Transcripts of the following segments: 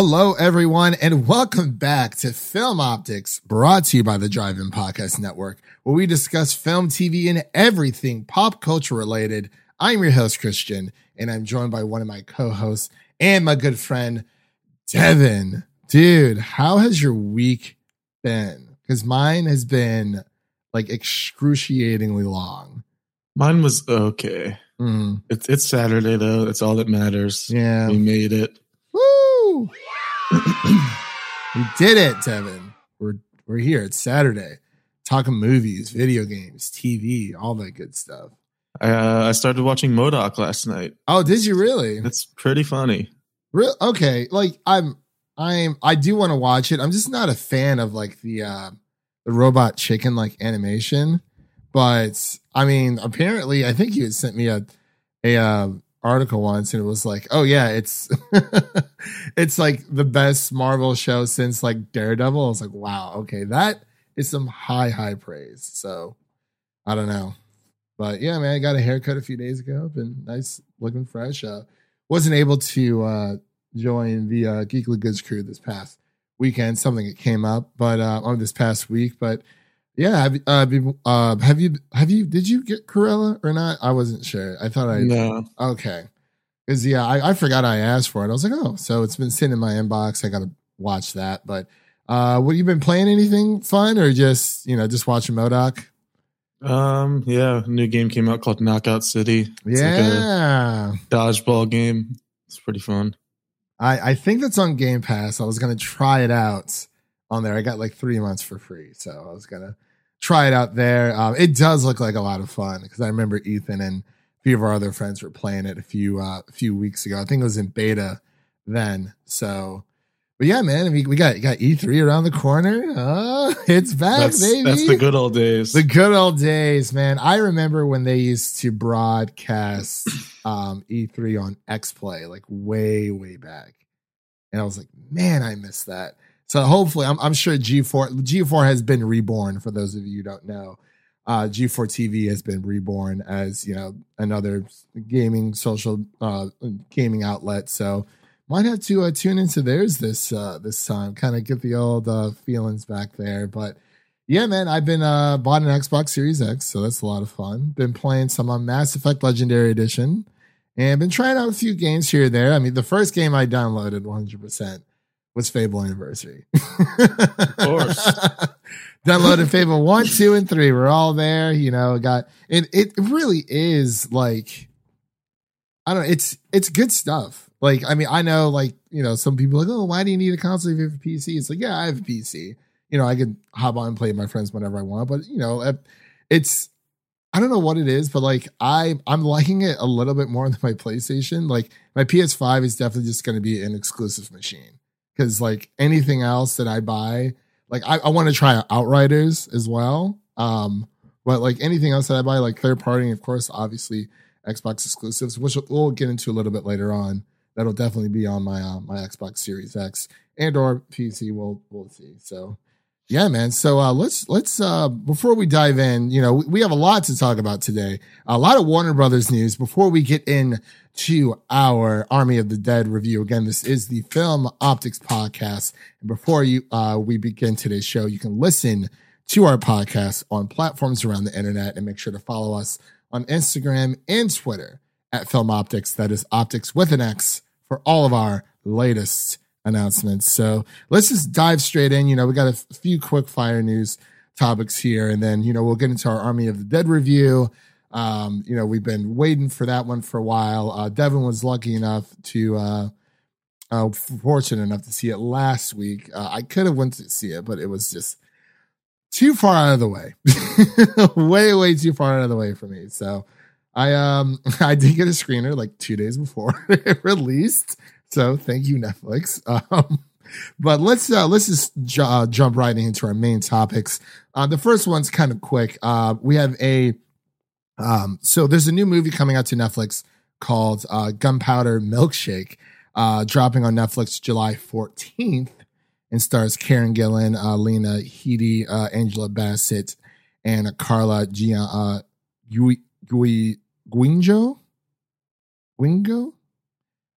Hello, everyone, and welcome back to Film Optics, brought to you by the Drive In Podcast Network, where we discuss film, TV, and everything pop culture related. I'm your host, Christian, and I'm joined by one of my co hosts and my good friend, Devin. Dude, how has your week been? Because mine has been like excruciatingly long. Mine was okay. Mm, It's it's Saturday though. That's all that matters. yeah. We made it. Woo! we did it, Devin. We're we're here. It's Saturday. Talking movies, video games, TV, all that good stuff. Uh, I started watching MODOK last night. Oh, did you really? It's pretty funny. Real okay. Like I'm I'm I do want to watch it. I'm just not a fan of like the uh the robot chicken like animation. But I mean, apparently I think you had sent me a a uh article once and it was like, oh yeah, it's it's like the best Marvel show since like Daredevil. I was like, wow, okay, that is some high, high praise. So I don't know. But yeah, man, I got a haircut a few days ago. Been nice looking fresh. Uh wasn't able to uh join the uh Geekly Goods crew this past weekend. Something that came up, but uh on this past week. But yeah, have, you- uh, be- uh, have you have you did you get Cruella or not? I wasn't sure. I thought I No, Okay. Because yeah, I, I forgot I asked for it. I was like, oh, so it's been sitting in my inbox. I gotta watch that. But uh what you been playing anything fun or just you know, just watching MODOK? um, yeah, a new game came out called Knockout City. It's like yeah. a dodgeball game. It's pretty fun. I, I think that's on Game Pass. I was gonna try it out on there. I got like three months for free. So I was gonna try it out there. Um, it does look like a lot of fun because I remember Ethan and a few of our other friends were playing it a few uh, a few weeks ago. I think it was in beta then. So, but yeah, man, we, we got got E3 around the corner. Oh, it's back, That's baby. that's the good old days. The good old days, man. I remember when they used to broadcast um, E3 on X Play, like way, way back. And I was like, man, I miss that. So hopefully, I'm, I'm sure G4 G4 has been reborn. For those of you who don't know, uh, G4 TV has been reborn as you know another gaming social uh, gaming outlet. So might have to uh, tune into theirs this uh, this time, kind of get the old uh, feelings back there. But yeah, man, I've been uh bought an Xbox Series X, so that's a lot of fun. Been playing some on Mass Effect Legendary Edition, and been trying out a few games here or there. I mean, the first game I downloaded 100 percent was Fable Anniversary. of course. downloaded Fable one, two, and three. We're all there. You know, got it. It really is like I don't know. It's it's good stuff. Like I mean, I know like you know some people are like, oh, why do you need a console if you have a PC? It's like, yeah, I have a PC. You know, I can hop on and play with my friends whenever I want. But you know, it's I don't know what it is, but like I I'm liking it a little bit more than my PlayStation. Like my PS5 is definitely just going to be an exclusive machine because like anything else that I buy, like I, I want to try Outriders as well. Um, but like anything else that I buy, like third party, of course, obviously Xbox exclusives, which we'll get into a little bit later on. That'll definitely be on my uh, my Xbox Series X and or PC. We'll we'll see. So yeah, man. So uh, let's let's uh, before we dive in, you know, we, we have a lot to talk about today. A lot of Warner Brothers news. Before we get in to our Army of the Dead review, again, this is the Film Optics podcast. And before you uh, we begin today's show, you can listen to our podcast on platforms around the internet and make sure to follow us on Instagram and Twitter at Film Optics. That is Optics with an X for all of our latest announcements. So let's just dive straight in. You know, we got a few quick fire news topics here, and then, you know, we'll get into our Army of the Dead review. Um, you know, we've been waiting for that one for a while. Uh, Devin was lucky enough to, uh, uh, fortunate enough to see it last week. Uh, I could have went to see it, but it was just too far out of the way, way, way too far out of the way for me. So I, um, I did get a screener like two days before it released. So thank you, Netflix. Um, but let's uh, let's just ju- uh, jump right into our main topics. Uh, the first one's kind of quick. Uh, we have a um, so there's a new movie coming out to Netflix called uh, Gunpowder Milkshake, uh, dropping on Netflix July 14th, and stars Karen Gillan, uh, Lena Headey, uh, Angela Bassett, and Carla Gia, uh, Gui, Gui, Guinjo, Guingo.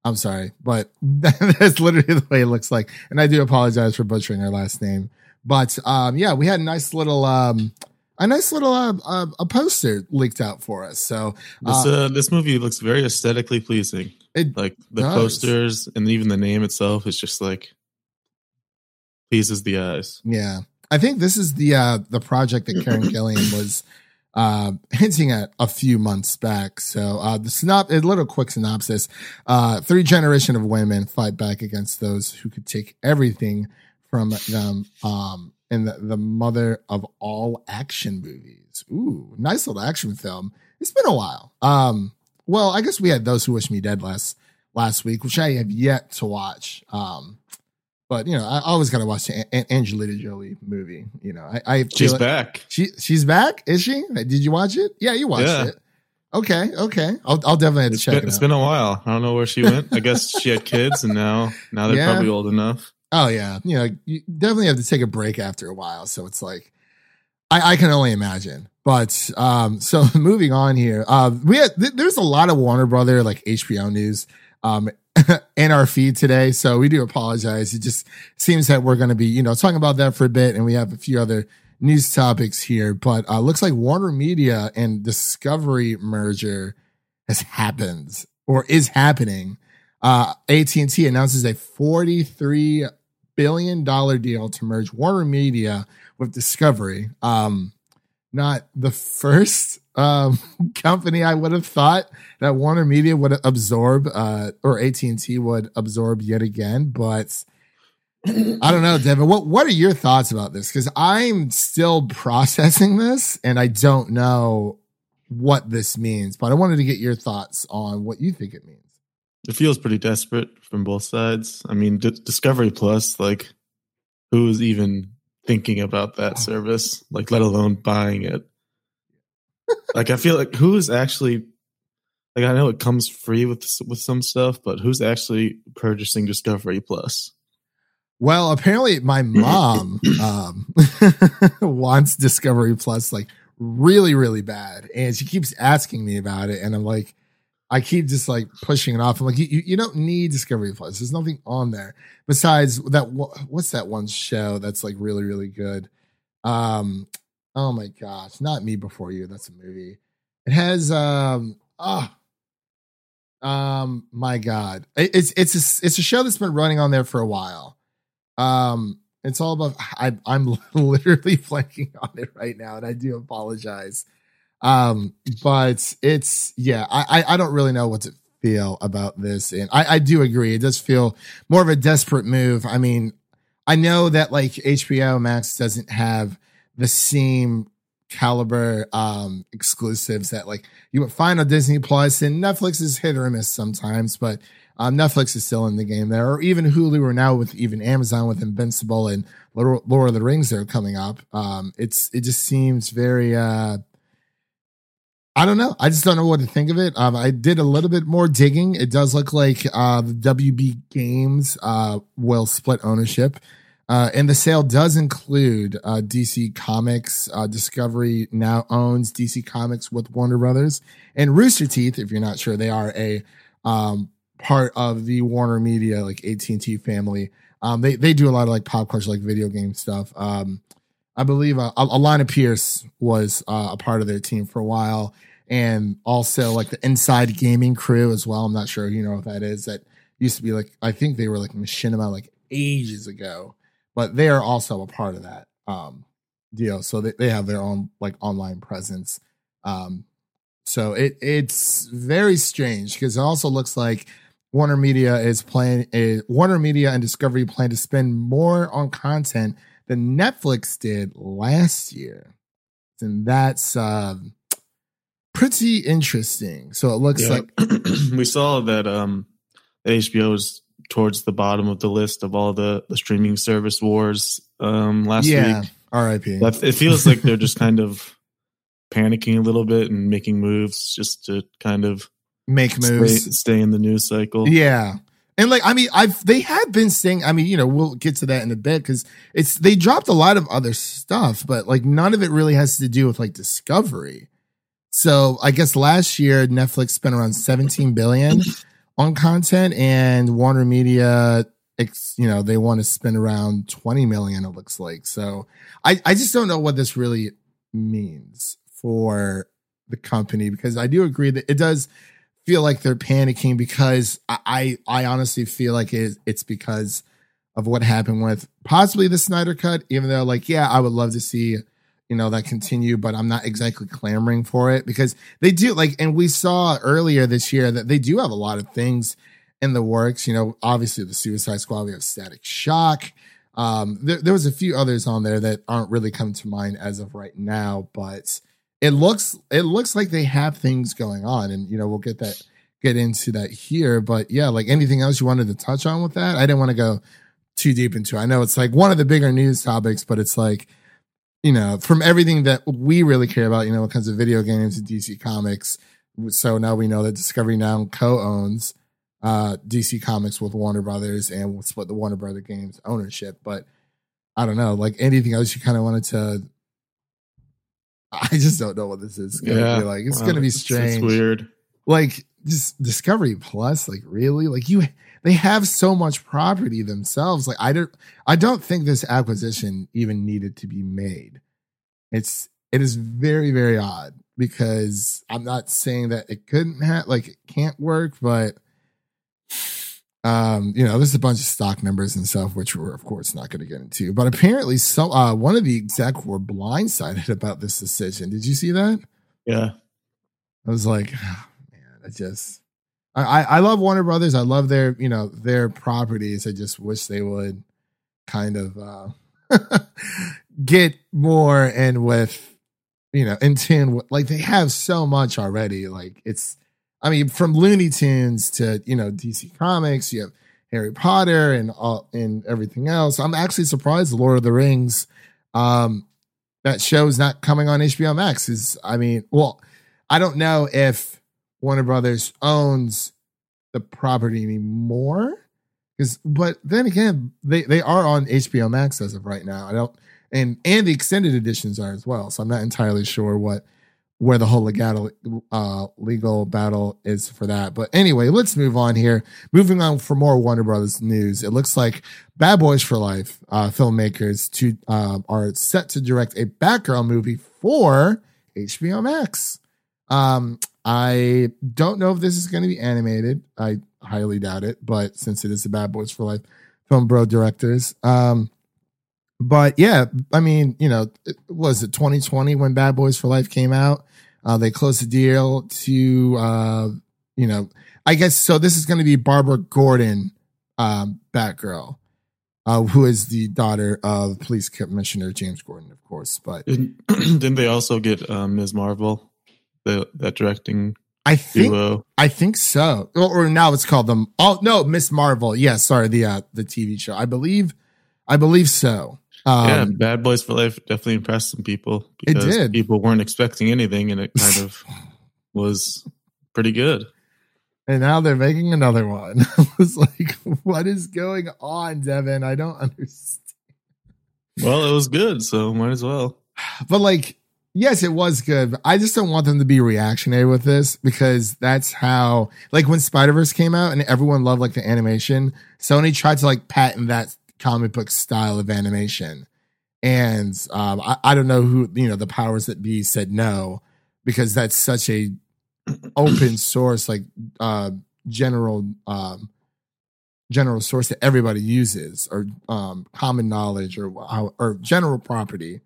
I'm sorry, but that's literally the way it looks like. And I do apologize for butchering her last name. But um, yeah, we had a nice little um, a nice little uh, uh, a poster leaked out for us. So this uh, uh, this movie looks very aesthetically pleasing. It like the does. posters and even the name itself is just like pleases the eyes. Yeah, I think this is the uh, the project that Karen Gillan was uh, hinting at a few months back. So uh, the synop, a little quick synopsis: uh, three generation of women fight back against those who could take everything from them. Um, and the, the mother of all action movies. Ooh, nice little action film. It's been a while. Um, well, I guess we had those who wish me dead last last week, which I have yet to watch. Um, but you know, I always gotta watch the a- Angelina Jolie movie. You know, I, I she's back. She she's back. Is she? Did you watch it? Yeah, you watched yeah. it. Okay, okay. I'll, I'll definitely have to it's check been, it It's been a while. I don't know where she went. I guess she had kids, and now now they're yeah. probably old enough. Oh yeah, you know, you definitely have to take a break after a while. So it's like, I, I can only imagine. But um, so moving on here, uh, we had, th- there's a lot of Warner Brother like HBO news um in our feed today. So we do apologize. It just seems that we're going to be, you know, talking about that for a bit, and we have a few other news topics here. But uh, looks like Warner Media and Discovery merger has happened or is happening. Uh, AT&T announces a 43 billion dollar deal to merge Warner Media with Discovery. Um, not the first um, company I would have thought that Warner Media would absorb uh, or AT and T would absorb yet again, but I don't know, Devin. What what are your thoughts about this? Because I'm still processing this, and I don't know what this means. But I wanted to get your thoughts on what you think it means. It feels pretty desperate from both sides. I mean, D- Discovery Plus, like, who's even thinking about that service? Like, let alone buying it. Like, I feel like who's actually like I know it comes free with with some stuff, but who's actually purchasing Discovery Plus? Well, apparently my mom um, wants Discovery Plus like really, really bad, and she keeps asking me about it, and I'm like, I keep just like pushing it off. I'm like, you, you don't need Discovery Plus. There's nothing on there besides that. What's that one show that's like really, really good? Um, oh my gosh, not Me Before You. That's a movie. It has um, ah, oh, um, my God, it, it's it's a, it's a show that's been running on there for a while. Um, it's all about. I, I'm literally blanking on it right now, and I do apologize. Um, but it's yeah, I I don't really know what to feel about this, and I I do agree. It does feel more of a desperate move. I mean, I know that like HBO Max doesn't have the same caliber um exclusives that like you would find on Disney Plus and Netflix is hit or miss sometimes, but um, Netflix is still in the game there, or even Hulu, or now with even Amazon with Invincible and Lord of the Rings that are coming up. Um, it's it just seems very uh I don't know. I just don't know what to think of it. Um, I did a little bit more digging. It does look like uh, the WB Games uh, will split ownership. Uh, and the sale does include uh, DC Comics. Uh, Discovery now owns DC Comics with Warner Brothers. And Rooster Teeth, if you're not sure, they are a um, part of the Warner Media, like AT&T family. Um, they, they do a lot of like pop culture, like video game stuff. Um, I believe uh, Alanah Pearce was uh, a part of their team for a while, and also like the Inside Gaming crew as well. I'm not sure you know what that is. That used to be like I think they were like Machinima like ages ago, but they are also a part of that um, deal. So they, they have their own like online presence. Um, so it it's very strange because it also looks like Warner Media is playing a Warner Media and Discovery plan to spend more on content than Netflix did last year. And that's uh, pretty interesting. So it looks yeah. like we saw that um, HBO is towards the bottom of the list of all the, the streaming service wars um, last yeah, week. RIP. it feels like they're just kind of panicking a little bit and making moves just to kind of make moves, stay, stay in the news cycle. Yeah. And like, I mean, I've they have been saying. I mean, you know, we'll get to that in a bit because it's they dropped a lot of other stuff, but like none of it really has to do with like discovery. So I guess last year Netflix spent around 17 billion on content, and Warner Media, you know, they want to spend around 20 million, it looks like. So I, I just don't know what this really means for the company because I do agree that it does feel like they're panicking because I, I, honestly feel like it, it's because of what happened with possibly the Snyder cut, even though like, yeah, I would love to see, you know, that continue, but I'm not exactly clamoring for it because they do like, and we saw earlier this year that they do have a lot of things in the works. You know, obviously the Suicide Squad, we have Static Shock. Um, there, there was a few others on there that aren't really coming to mind as of right now, but it looks it looks like they have things going on, and you know we'll get that get into that here. But yeah, like anything else you wanted to touch on with that, I didn't want to go too deep into. It. I know it's like one of the bigger news topics, but it's like you know from everything that we really care about, you know, when it comes to video games and DC Comics. So now we know that Discovery now co-owns uh, DC Comics with Warner Brothers and will split the Warner Brother Games ownership. But I don't know, like anything else you kind of wanted to. I just don't know what this is gonna yeah, be like. It's gonna be strange. It's weird. Like just Discovery Plus, like really, like you, they have so much property themselves. Like I don't, I don't think this acquisition even needed to be made. It's it is very very odd because I'm not saying that it couldn't have like it can't work, but um, you know, there's a bunch of stock numbers and stuff, which we're of course not going to get into. But apparently, so uh, one of the exec were blindsided about this decision. Did you see that? Yeah, I was like, oh, man, I just, I, I love Warner Brothers. I love their, you know, their properties. I just wish they would kind of uh, get more and with, you know, in tune. With, like they have so much already. Like it's I mean, from Looney Tunes to you know DC Comics, you have Harry Potter and all and everything else. I'm actually surprised Lord of the Rings, um, that show's not coming on HBO Max. Is I mean, well, I don't know if Warner Brothers owns the property anymore. Because, but then again, they they are on HBO Max as of right now. I don't, and and the extended editions are as well. So I'm not entirely sure what where the whole legal uh, legal battle is for that. But anyway, let's move on here. Moving on for more Warner Brothers news. It looks like Bad Boys for Life uh, filmmakers to uh, are set to direct a Batgirl movie for HBO Max. Um, I don't know if this is going to be animated. I highly doubt it, but since it is the Bad Boys for Life film bro directors, um, but yeah, I mean, you know, was it 2020 when Bad Boys for Life came out? Uh, they closed the deal to, uh, you know, I guess so. This is going to be Barbara Gordon, um, Batgirl, uh, who is the daughter of Police Commissioner James Gordon, of course. But didn't, didn't they also get um, Ms. Marvel, the that directing? I think duo? I think so. Or, or now it's called them. Oh no, Miss Marvel. Yeah, sorry the uh, the TV show. I believe, I believe so. Um, yeah, Bad Boys for Life definitely impressed some people because it did. people weren't expecting anything, and it kind of was pretty good. And now they're making another one. I was like, "What is going on, Devin? I don't understand." Well, it was good, so might as well. But like, yes, it was good. I just don't want them to be reactionary with this because that's how, like, when Spider Verse came out and everyone loved like the animation, Sony tried to like patent that comic book style of animation. And um, I, I don't know who, you know, the powers that be said no, because that's such a open source, like uh, general um, general source that everybody uses or um, common knowledge or or general property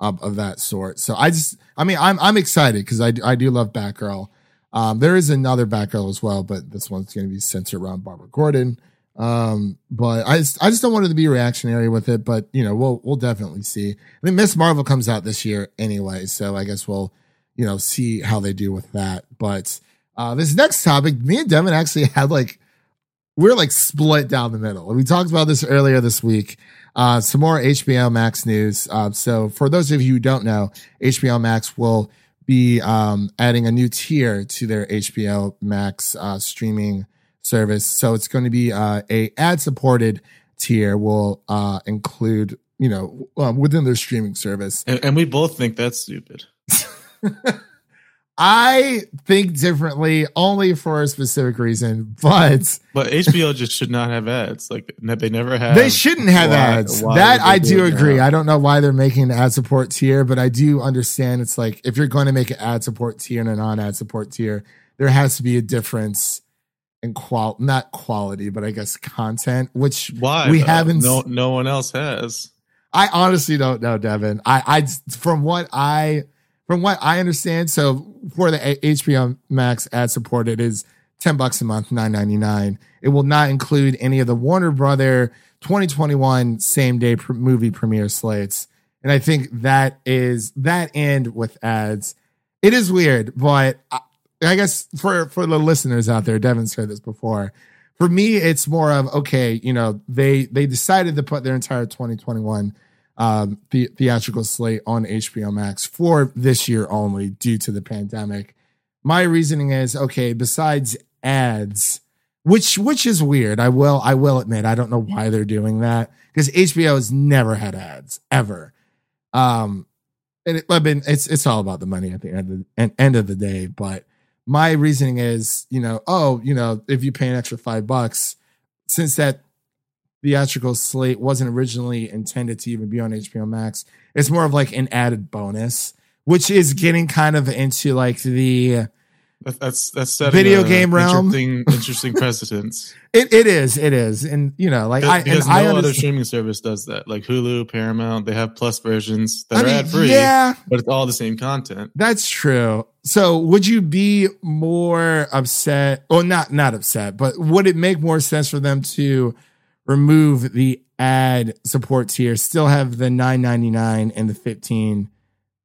of, of that sort. So I just, I mean, I'm I'm excited because I, I do love Batgirl. Um, there is another Batgirl as well, but this one's going to be centered around Barbara Gordon. Um, but I just, I just don't want it to be reactionary with it, but you know, we'll, we'll definitely see. I mean, Miss Marvel comes out this year anyway, so I guess we'll, you know, see how they do with that. But, uh, this next topic, me and Devin actually had like, we're like split down the middle. We talked about this earlier this week. Uh, some more HBO Max news. Uh, so for those of you who don't know, HBO Max will be, um, adding a new tier to their HBO Max, uh, streaming, service. So it's going to be uh, a ad supported tier will uh, include, you know, um, within their streaming service. And, and, we both think that's stupid. I think differently only for a specific reason, but But HBO just should not have ads. Like they never have. they shouldn't have Why- ads. why that I do agree. now? I don't know why they're making an ad support tier, but I do understand it's like if you're going to make an ad support tier and a non-ad support tier, there has to be a difference in qual not quality, but I guess content, which Why we though? haven't No, no one else has. I honestly don't know, Devin. I, I from what I from what I understand, so for the HBO Max ad support, it is ten bucks a month, nine ninety nine. It will not include any of the Warner Brother 2021 same day movie premiere slates, and I think that is that end with ads. It is weird, but I, I guess for for the listeners out there, Devin said this before for me it's more of okay you know they they decided to put their entire 2021 um the, theatrical slate on hbo max for this year only due to the pandemic. My reasoning is okay besides ads which which is weird. I will i will admit i don't know why they're doing that because hbo has never had ads ever. Um and it, I mean, it's it's all about the money at the end of the end of the day but my reasoning is, you know, oh, you know, if you pay an extra five bucks, since that theatrical slate wasn't originally intended to even be on HBO Max, it's more of like an added bonus, which is getting kind of into like the That, that's that's setting Video game realm. Interesting, interesting precedents. it it is it is, and you know, like I and because I no other understand. streaming service does that. Like Hulu, Paramount, they have plus versions that I are mean, ad free, yeah, but it's all the same content. That's true. So would you be more upset or not not upset, but would it make more sense for them to remove the ad support tier, still have the nine ninety nine and the fifteen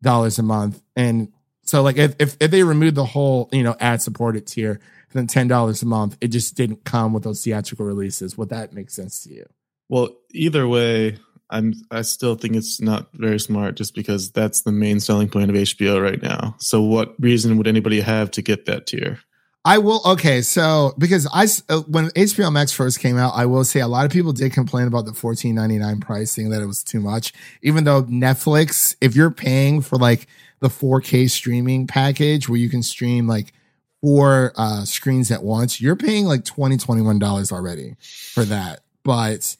dollars a month? And so like if, if if they removed the whole, you know, ad supported tier, then ten dollars a month, it just didn't come with those theatrical releases. Would that make sense to you? Well, either way, I'm I still think it's not very smart just because that's the main selling point of HBO right now. So what reason would anybody have to get that tier? I will. Okay, so because I uh, when HBO Max first came out, I will say a lot of people did complain about the fourteen ninety nine pricing that it was too much. Even though Netflix, if you're paying for like the four K streaming package where you can stream like four uh, screens at once, you're paying like 20 21 dollars already for that. But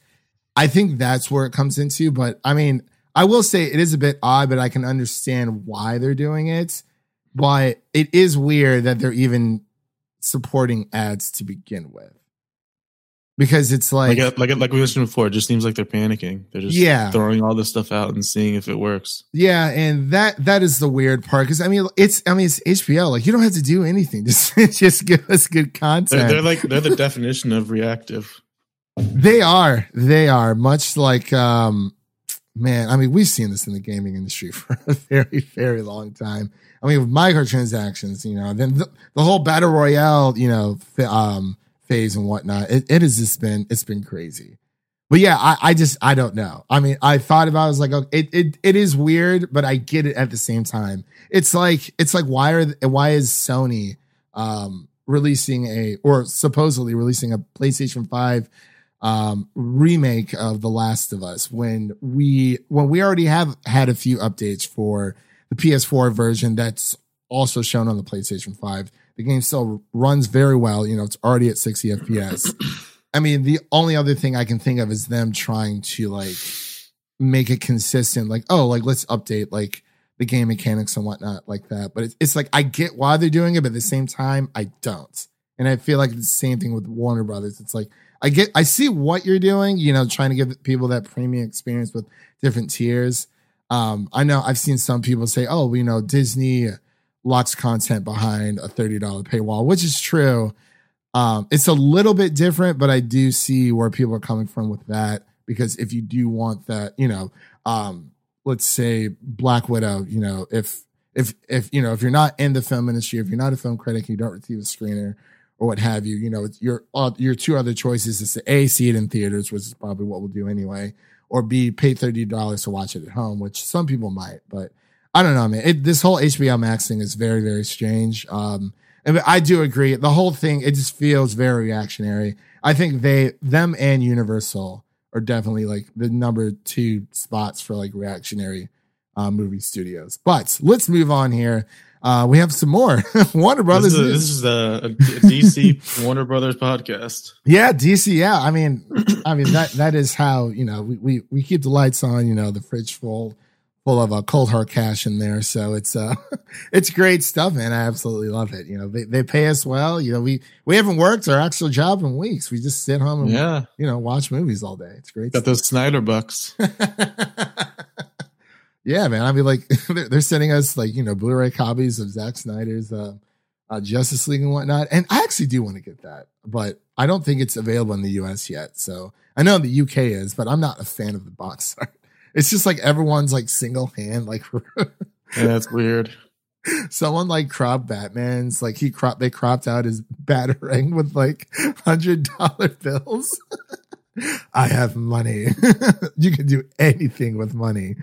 I think that's where it comes into. But I mean, I will say it is a bit odd, but I can understand why they're doing it. But it is weird that they're even supporting ads to begin with. Because it's like, Like like like we mentioned before, it just seems like they're panicking. They're just Yeah. throwing all this stuff out and seeing if it works. yeah, and that that is the weird part. Because I mean, it's I mean, it's HBO. Like you don't have to do anything. Just just give us good content. They're, they're like they're the definition of reactive. They are. They are much like um man, I mean, we've seen this in the gaming industry for a very, very long time. I mean, with microtransactions, you know, then the, the whole battle royale, you know, um phase and whatnot. It, it has just been it's been crazy. But yeah, I, I just I don't know. I mean, I thought about it, I was like, okay, it, it it is weird, but I get it at the same time. It's like it's like why are why is Sony um releasing a or supposedly releasing a PlayStation 5 um remake of The Last of Us when we when we already have had a few updates for the PS4 version that's also shown on the PlayStation 5. The game still runs very well, you know, it's already at 60 FPS. I mean, the only other thing I can think of is them trying to like make it consistent, like, oh, like let's update like the game mechanics and whatnot like that. But it's, it's like I get why they're doing it, but at the same time, I don't. And I feel like the same thing with Warner Brothers. It's like I get I see what you're doing, you know, trying to give people that premium experience with different tiers. Um, I know I've seen some people say, oh, you know, Disney locks content behind a $30 paywall, which is true. Um, it's a little bit different, but I do see where people are coming from with that because if you do want that, you know, um, let's say Black Widow, you know, if if if you know if you're not in the film industry, if you're not a film critic, you don't receive a screener or what have you, you know, your uh, your two other choices is to a see it in theaters, which is probably what we'll do anyway, or b pay thirty dollars to watch it at home, which some people might, but I don't know, man. It, this whole HBO Max thing is very very strange. Um, and I do agree. The whole thing, it just feels very reactionary. I think they, them and Universal are definitely like the number two spots for like reactionary uh, movie studios. But let's move on here. Uh, we have some more Warner Brothers. This is, a, this is a, DC Warner Brothers podcast. Yeah, DC. Yeah, I mean, I mean that that is how you know we we, we keep the lights on. You know, the fridge full full of a uh, cold hard cash in there. So it's uh it's great stuff, man. I absolutely love it. You know, they they pay us well. You know, we we haven't worked our actual job in weeks. We just sit home and Yeah, you know watch movies all day. It's great. got those Snyder bucks. Yeah, man. I mean, like they're, they're sending us like you know Blu-ray copies of Zack Snyder's uh, uh, Justice League and whatnot, and I actually do want to get that, but I don't think it's available in the U.S. yet. So I know the UK is, but I'm not a fan of the box art. It's just like everyone's like single hand, like Yeah, that's weird. someone like cropped Batman's, like he cropped, they cropped out his battering with like hundred dollar bills. I have money. you can do anything with money.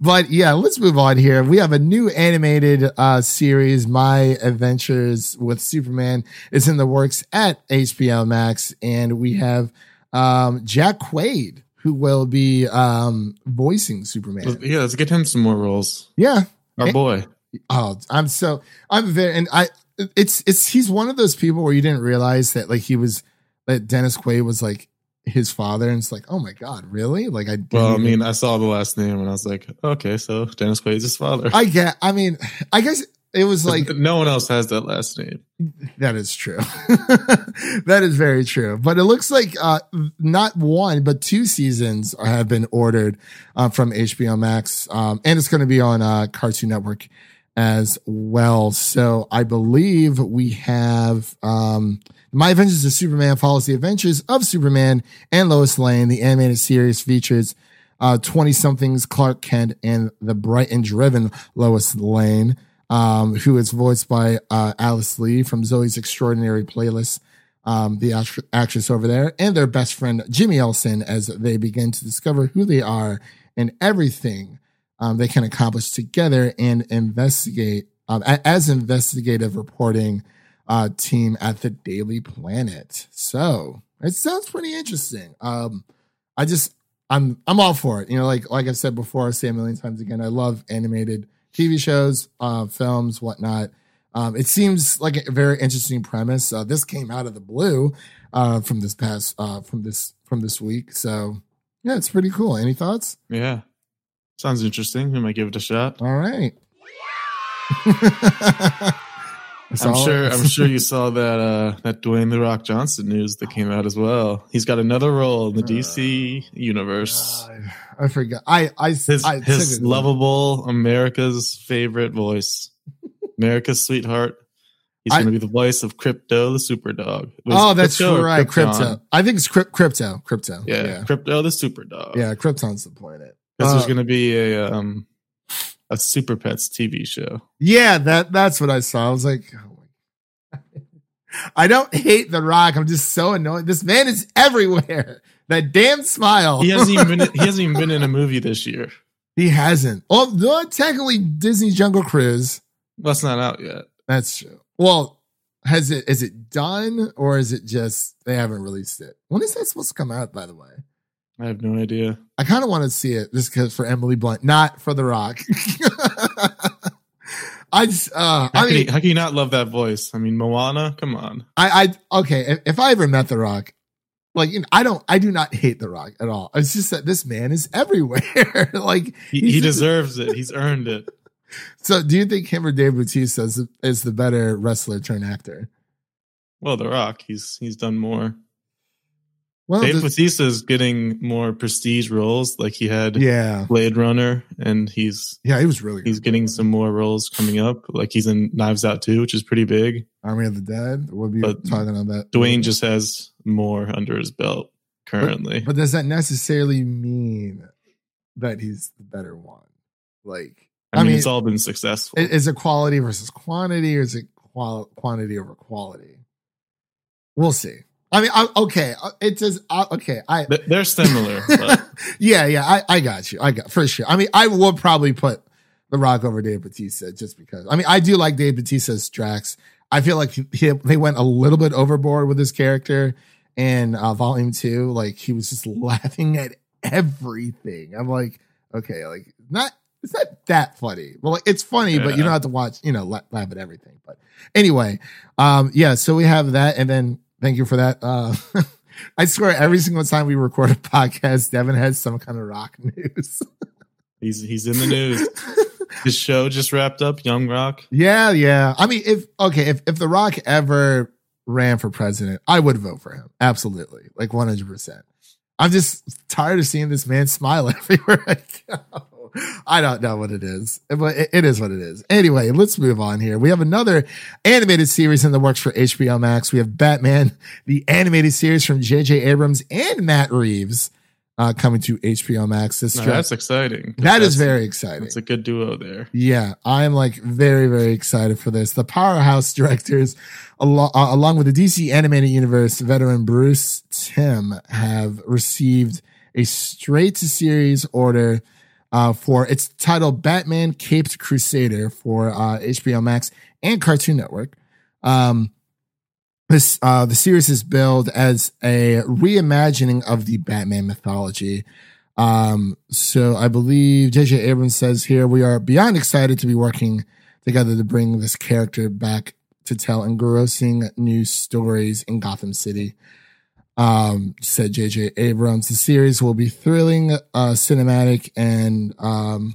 But yeah, let's move on here. We have a new animated uh series, My Adventures with Superman, is in the works at HBO Max, and we have um Jack Quaid who will be um voicing Superman. Yeah, let's get him some more roles. Yeah. Our boy. Oh, I'm so I'm very and I it's it's he's one of those people where you didn't realize that like he was that Dennis Quaid was like his father and it's like, oh my God, really? Like I Well, I even- mean, I saw the last name and I was like, okay, so Dennis Quaid's his father. I get I mean, I guess it was like no one else has that last name. That is true. that is very true. But it looks like uh, not one, but two seasons have been ordered uh, from HBO Max, um, and it's going to be on uh, Cartoon Network as well. So I believe we have um, My Adventures of Superman follows the adventures of Superman and Lois Lane. The animated series features uh, 20 somethings Clark Kent and the bright and driven Lois Lane, um, who is voiced by uh, Alice Lee from Zoey's Extraordinary Playlist, um, the act- actress over there, and their best friend Jimmy Olsen as they begin to discover who they are and everything um, they can accomplish together and investigate um, as investigative reporting uh, team at the Daily Planet. So it sounds pretty interesting. Um, I just I'm I'm all for it. You know, like like I said before, I say a million times again, I love animated TV shows, uh, films, whatnot. Um, it seems like a very interesting premise. Uh, this came out of the blue uh, from this past uh, from this from this week. So yeah, it's pretty cool. Any thoughts? Yeah. Sounds interesting. We might give it a shot. All right. That's I'm sure I'm sure you saw that uh that Dwayne the Rock Johnson news that came out as well. He's got another role in the DC universe. God, I forgot. I I His I his lovable America's favorite voice. America's sweetheart. He's gonna be the voice of Krypto the Super Dog. Oh, that's Krypto right. Krypto. I think it's crypt, crypto. Krypto. Yeah, yeah, Krypto the Super Dog. yeah. Krypton's the planet. Because Uh, there's gonna be a um a Super Pets TV show. Yeah, that that's what I saw. I was like, oh my I don't hate The Rock. I'm just so annoyed. This man is everywhere. That damn smile. He hasn't even been he hasn't even been in a movie this year. he hasn't. Although technically Disney Jungle Cruise. That's not out yet. That's true. Well, has it is it done or is it just they haven't released it? When is that supposed to come out, by the way? I have no idea. I kind of want to see it just because for Emily Blunt, not for The Rock. I just, uh, How, I can mean, you, how can you not love that voice? I mean, Moana, come on. I, I, okay. If, if I ever met The Rock, like, you know, I don't, I do not hate The Rock at all. It's just that this man is everywhere. like, He, he just- deserves it. He's earned it. so do you think him or Dave Bautista is, is the better wrestler turn actor? Well, The Rock, he's he's done more. Well, Dave Bautista is getting more prestige roles, like he had yeah, Blade Runner, and he's yeah, he was really good. he's getting some more roles coming up. Like he's in Knives Out too, which is pretty big. Army of the Dead. We'll be But talking on that. Dwayne just has more under his belt currently. But does that necessarily mean that he's the better one? Like, I I mean, mean- it's all been successful. is it quality versus quantity, or is it qual- quantity over quality? We'll see. I mean, I, okay, uh, it says uh, okay. I They're similar, but yeah, yeah, I, I got you. I got for sure. I mean, I would probably put The Rock over Dave Bautista just because. I mean, I do like Dave Bautista's Drax. I feel like he, he- they went a little bit overboard with his character in uh, Volume Two. Like he was just laughing at everything. I'm like, okay, like not it's not that funny. Well, like, it's funny, but you don't have to watch, you know, laugh at everything. But anyway, um, yeah. So we have that, and then thank you for that. Uh, I swear, every single time we record a podcast, Devin has some kind of rock news. He's he's in the news. His show just wrapped up, Young Rock. yeah, yeah. I mean, if okay, if if The Rock ever ran for president, I would vote for him. Absolutely, like one hundred percent. I'm just tired of seeing this man smile everywhere I go. I don't know what it is, but it, it is what it is. Anyway, let's move on here. We have another animated series in the works for HBO Max. We have Batman, the animated series from J.J. Abrams and Matt Reeves, uh, coming to HBO Max. This dra- that's exciting. that is That's- very exciting. It's a good duo there. Yeah, I'm like very, very excited for this. The Powerhouse directors, along, uh, along with the DC animated universe veteran Bruce Timm, have received a straight to series order uh, for it's titled Batman Caped Crusader for uh, HBO Max and Cartoon Network. Um, this uh, the series is billed as a reimagining of the Batman mythology. Um, so I believe JJ Abrams says here we are beyond excited to be working together to bring this character back to tell engrossing new stories in Gotham City. Um, said JJ Abrams. The series will be thrilling, uh, cinematic, and um,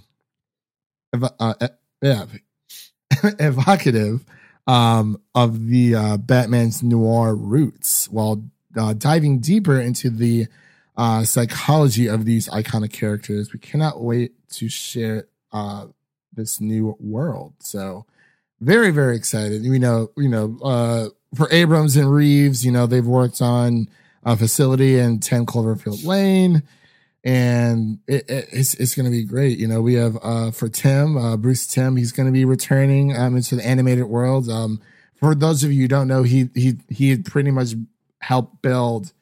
ev- uh, yeah, evocative um, of the uh, Batman's noir roots, while uh, diving deeper into the uh, psychology of these iconic characters. We cannot wait to share uh, this new world. So, very very excited. We know you know uh, for Abrams and Reeves, you know they've worked on a facility in Ten Cloverfield Lane. And it, it- it's it's going to be great. You know, we have uh, for Timm, uh, Bruce Timm. He's going to be returning um, into the animated world. Um, for those of you who don't know, he he he had pretty much helped build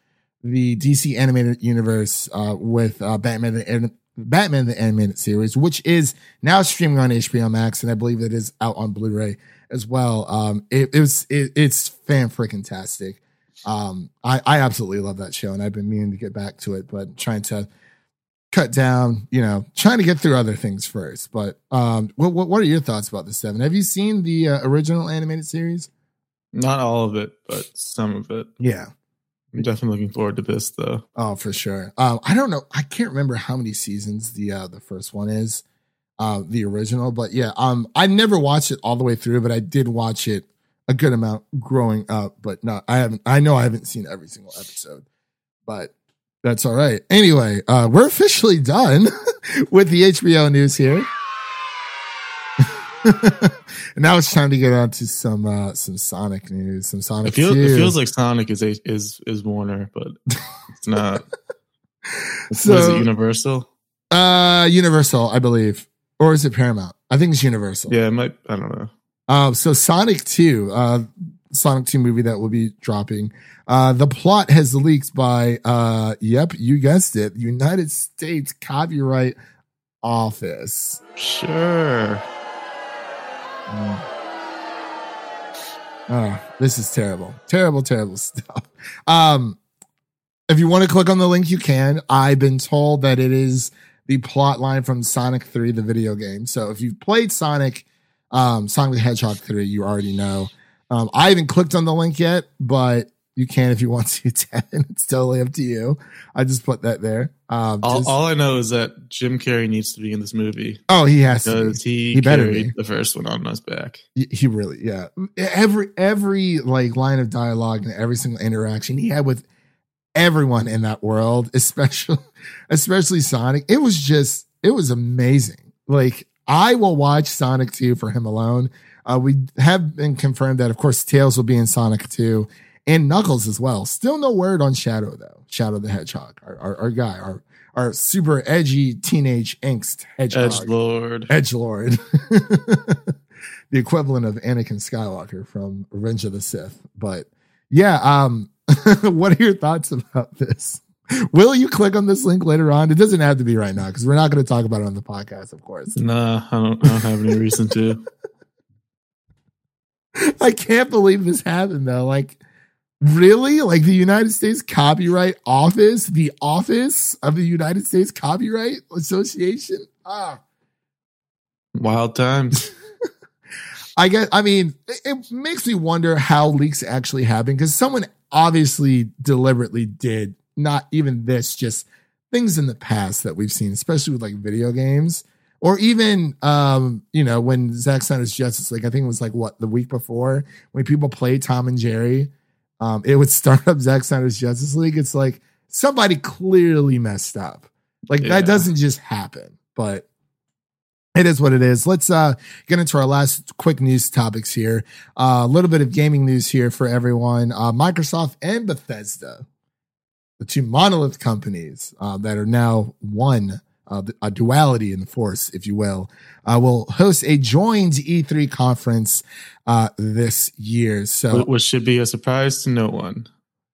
the DC animated universe uh, with uh, Batman the Batman the animated series, which is now streaming on HBO Max, and I believe it is out on Blu-ray as well. Um, it, it was it, it's fan freaking tastic. Um, I I absolutely love that show, and I've been meaning to get back to it, but trying to cut down, you know, trying to get through other things first. But um, what what, what are your thoughts about this, Devin? Have you seen the uh, original animated series? Not all of it, but some of it. Yeah. I'm definitely looking forward to this though. Oh, for sure. Um, I don't know. I can't remember how many seasons the uh, the first one is, uh, the original. But yeah, um, I never watched it all the way through, but I did watch it a good amount growing up. But not, I haven't. I know I haven't seen every single episode, but that's all right. Anyway, uh, we're officially done with the HBO news here. and now it's time to get on to some uh, some Sonic news. Some Sonic. It feels, it feels like Sonic is a, is is Warner, but it's not. So- Was it Universal? Uh, Universal, I believe, or is it Paramount? I think it's Universal. Yeah, it might. I don't know. Um, so Sonic Two, uh, Sonic Two movie that will be dropping. Uh, the plot has leaked by, uh, yep, you guessed it, United States Copyright Office. Sure. Oh, this is terrible, terrible, terrible stuff. Um, if you want to click on the link, you can. I've been told that it is the plot line from Sonic 3, the video game. So if you've played Sonic, um, Sonic the Hedgehog 3, you already know. Um, I haven't clicked on the link yet, but you can if you want to, Devin. It's totally up to you. I just put that there. Um, All, just- all I know is that Jim Carrey needs to be in this movie oh, he has to. because he, He better carried be. the first one on his back. He- He really, yeah. Every every like line of dialogue and every single interaction he had with everyone in that world, especially especially Sonic, it was just it was amazing. Like I will watch Sonic 2 for him alone. Uh, we have been confirmed that of course Tails will be in Sonic 2 and Knuckles as well. Still no word on Shadow though. Shadow the Hedgehog, our our, our guy, our our super edgy teenage angst hedgehog. Edge Lord. Edge Lord. the equivalent of Anakin Skywalker from Revenge of the Sith. But yeah, um, what are your thoughts about this? Will you click on this link later on? It doesn't have to be right now because we're not going to talk about it on the podcast, of course. Nah, I don't, I don't have any reason to. I can't believe this happened though. Like, really? Like the United States Copyright Office, the office of the United States Copyright Association? Ah, Wild times. I guess. I mean, it, it makes me wonder how leaks actually happen because someone obviously deliberately did not even this, just things in the past that we've seen, especially with like video games or even um, you know, when Zack Snyder's Justice League, I think it was like what the week before when people played Tom and Jerry, um, it would start up Zack Snyder's Justice League. It's like somebody clearly messed up. Like Yeah. that doesn't just happen, but it is what it is. Let's uh get into our last quick news topics here. Uh, a little bit of gaming news here for everyone. Uh, Microsoft and Bethesda, the two monolith companies uh, that are now one, uh, a duality in the force, if you will, uh, will host a joined E3 conference uh, this year. So, Which should be a surprise to no one.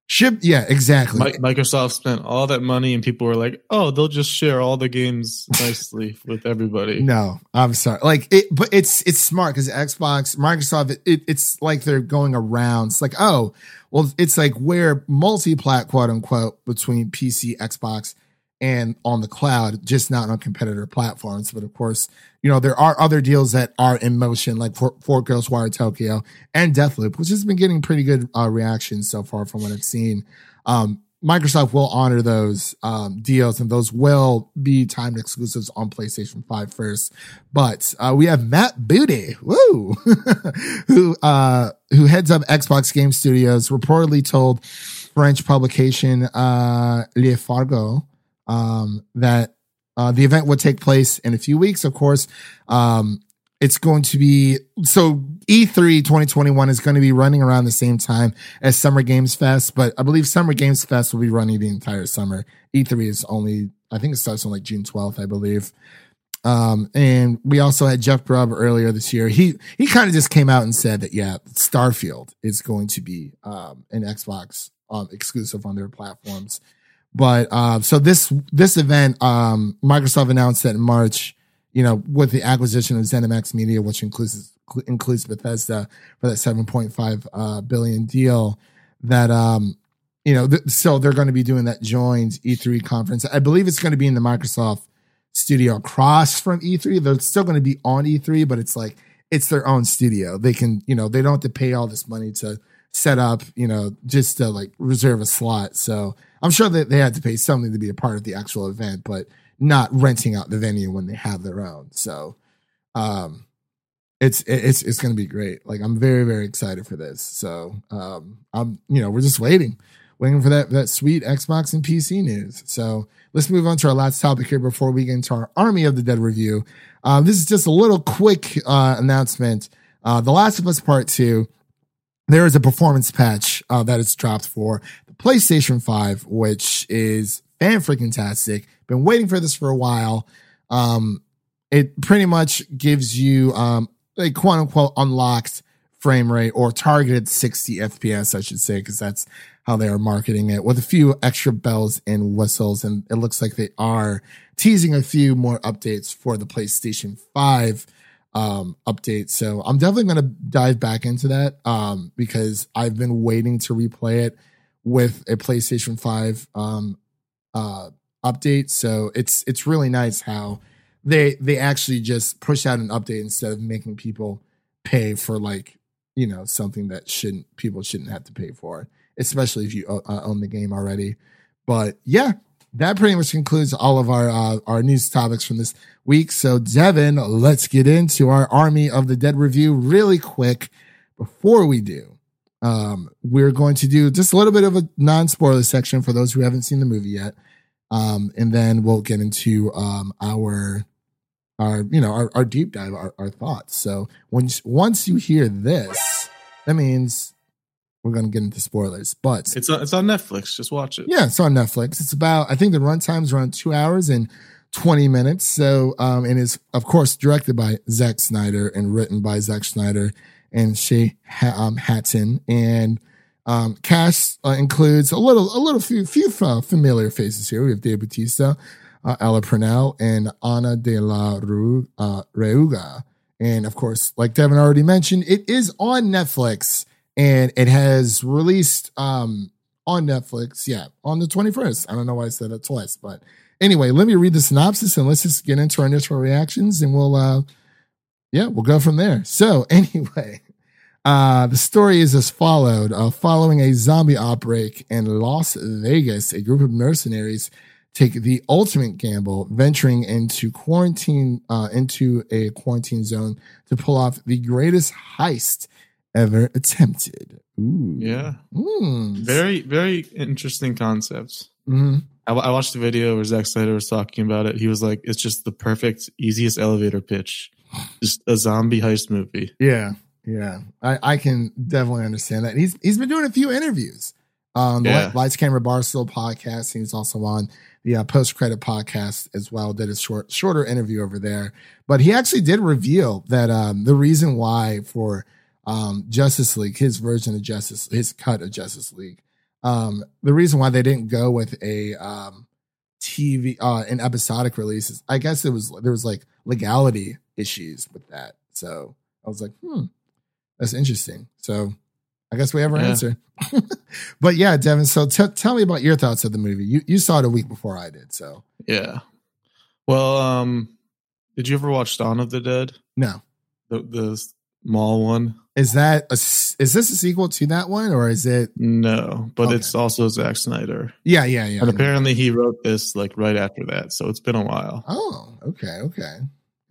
Ship, yeah, exactly. Mi- Microsoft spent all that money, and people were like, "Oh, they'll just share all the games nicely with everybody." No, I'm sorry. Like it, but it's it's smart because Xbox, Microsoft, it, it, it's like they're going around. It's like, oh, well, it's like we're multi-plat, quote unquote, between PC, Xbox, and on the cloud, just not on competitor platforms. But of course, you know there are other deals that are in motion, like for, for Ghostwire Tokyo and Deathloop, which has been getting pretty good uh, reactions so far from what I've seen. Um, Microsoft will honor those um, deals, and those will be timed exclusives on PlayStation 5 first. But uh, we have Matt Booty, woo, who uh, who heads up Xbox Game Studios, reportedly told French publication uh, Le Figaro um, that uh, the event would take place in a few weeks. Of course, um, it's going to be so E E3 2021 is going to be running around the same time as Summer Games Fest, but I believe Summer Games Fest will be running the entire summer. E3 is only, I think it starts on like June 12th, I believe. Um, and we also had Jeff Grubb earlier this year. He he kind of just came out and said that yeah, Starfield is going to be um, an Xbox um, exclusive on their platforms. But uh, so this this event, um, Microsoft announced that in March, you know, with the acquisition of ZeniMax Media, which includes includes Bethesda for that 7.5 uh, billion deal, that um, you know, th- so they're going to be doing that joint E3 conference. I believe it's going to be in the Microsoft studio across from E3. They're still going to be on E3, but it's like it's their own studio. They can, you know, they don't have to pay all this money to set up, you know, just to like reserve a slot. So I'm sure that they had to pay something to be a part of the actual event, but not renting out the venue when they have their own. So, um, it's it's it's going to be great. Like I'm very very excited for this. So, um, I'm you know we're just waiting, waiting for that that sweet Xbox and PC news. So let's move on to our last topic here before we get into our Army of the Dead review. Um, this is just a little quick uh, announcement. Uh, the Last of Us Part Two there is a performance patch uh, that is dropped for PlayStation 5, which is fan freaking tastic. Been waiting for this for a while. Um, it pretty much gives you um, a quote unquote unlocked frame rate or targeted 60 FPS, I should say, because that's how they are marketing it with a few extra bells and whistles. And it looks like they are teasing a few more updates for the PlayStation 5 um update. So I'm definitely going to dive back into that um because I've been waiting to replay it with a PlayStation 5 um uh update. So it's it's really nice how they they actually just push out an update instead of making people pay for like, you know, something that shouldn't people shouldn't have to pay for, especially if you uh, own the game already. But yeah, that pretty much concludes all of our uh, our news topics from this week. So, Devin, let's get into our Army of the Dead review really quick. Before we do, um, we're going to do just a little bit of a non spoiler section for those who haven't seen the movie yet, um, and then we'll get into um, our our you know our, our deep dive, our, our thoughts. So, once once you hear this, that means we're going to get into spoilers. But It's on, it's on Netflix. Just watch it. yeah, it's on Netflix. It's about I think the runtime's around two hours and twenty minutes. So um, and is of course directed by Zack Snyder and written by Zack Snyder and Shay ha- um, Hatten. And um, cast uh, includes a little a little few few uh, familiar faces here. We have Dave Bautista, uh, Ella Purnell, and Ana de la Ru- uh, Reuga. And of course, like Devin already mentioned, it is on Netflix and it has released um on Netflix, yeah, on the 21st. I don't know why I said it twice, but anyway, let me read the synopsis and let's just get into our initial reactions and we'll uh yeah, we'll go from there. So anyway, uh, the story is as followed: uh, Following a zombie outbreak in Las Vegas, a group of mercenaries take the ultimate gamble, venturing into quarantine uh, into a quarantine zone to pull off the greatest heist ever attempted. Ooh. Yeah. Mm. Very, very interesting concepts. Mhm. I, I watched the video where Zack Snyder was talking about it. He was like, "It's just the perfect, easiest elevator pitch, just a zombie heist movie." Yeah, yeah. I, I can definitely understand that. He's he's been doing a few interviews on the Yeah. Lights Camera Barstool podcast. He's also on the uh, Post Credit podcast as well. Did a short shorter interview over there, but he actually did reveal that um, the reason why for um, Justice League, his version of Justice, his cut of Justice League, um, the reason why they didn't go with a um, TV uh, an episodic release is I guess it was there was like legality issues with that. So I was like, hmm, that's interesting. So I guess we have our Yeah. answer. but yeah, Devin. So t- tell me about your thoughts of the movie. You you saw it a week before I did. So Yeah. Well, um, did you ever watch Dawn of the Dead? no, The the mall one? is that a is this a sequel to that one or is it? No, but Okay. it's also Zack Snyder, Yeah, yeah, yeah. and apparently he wrote this like right after that, so it's been a while. oh, okay, okay.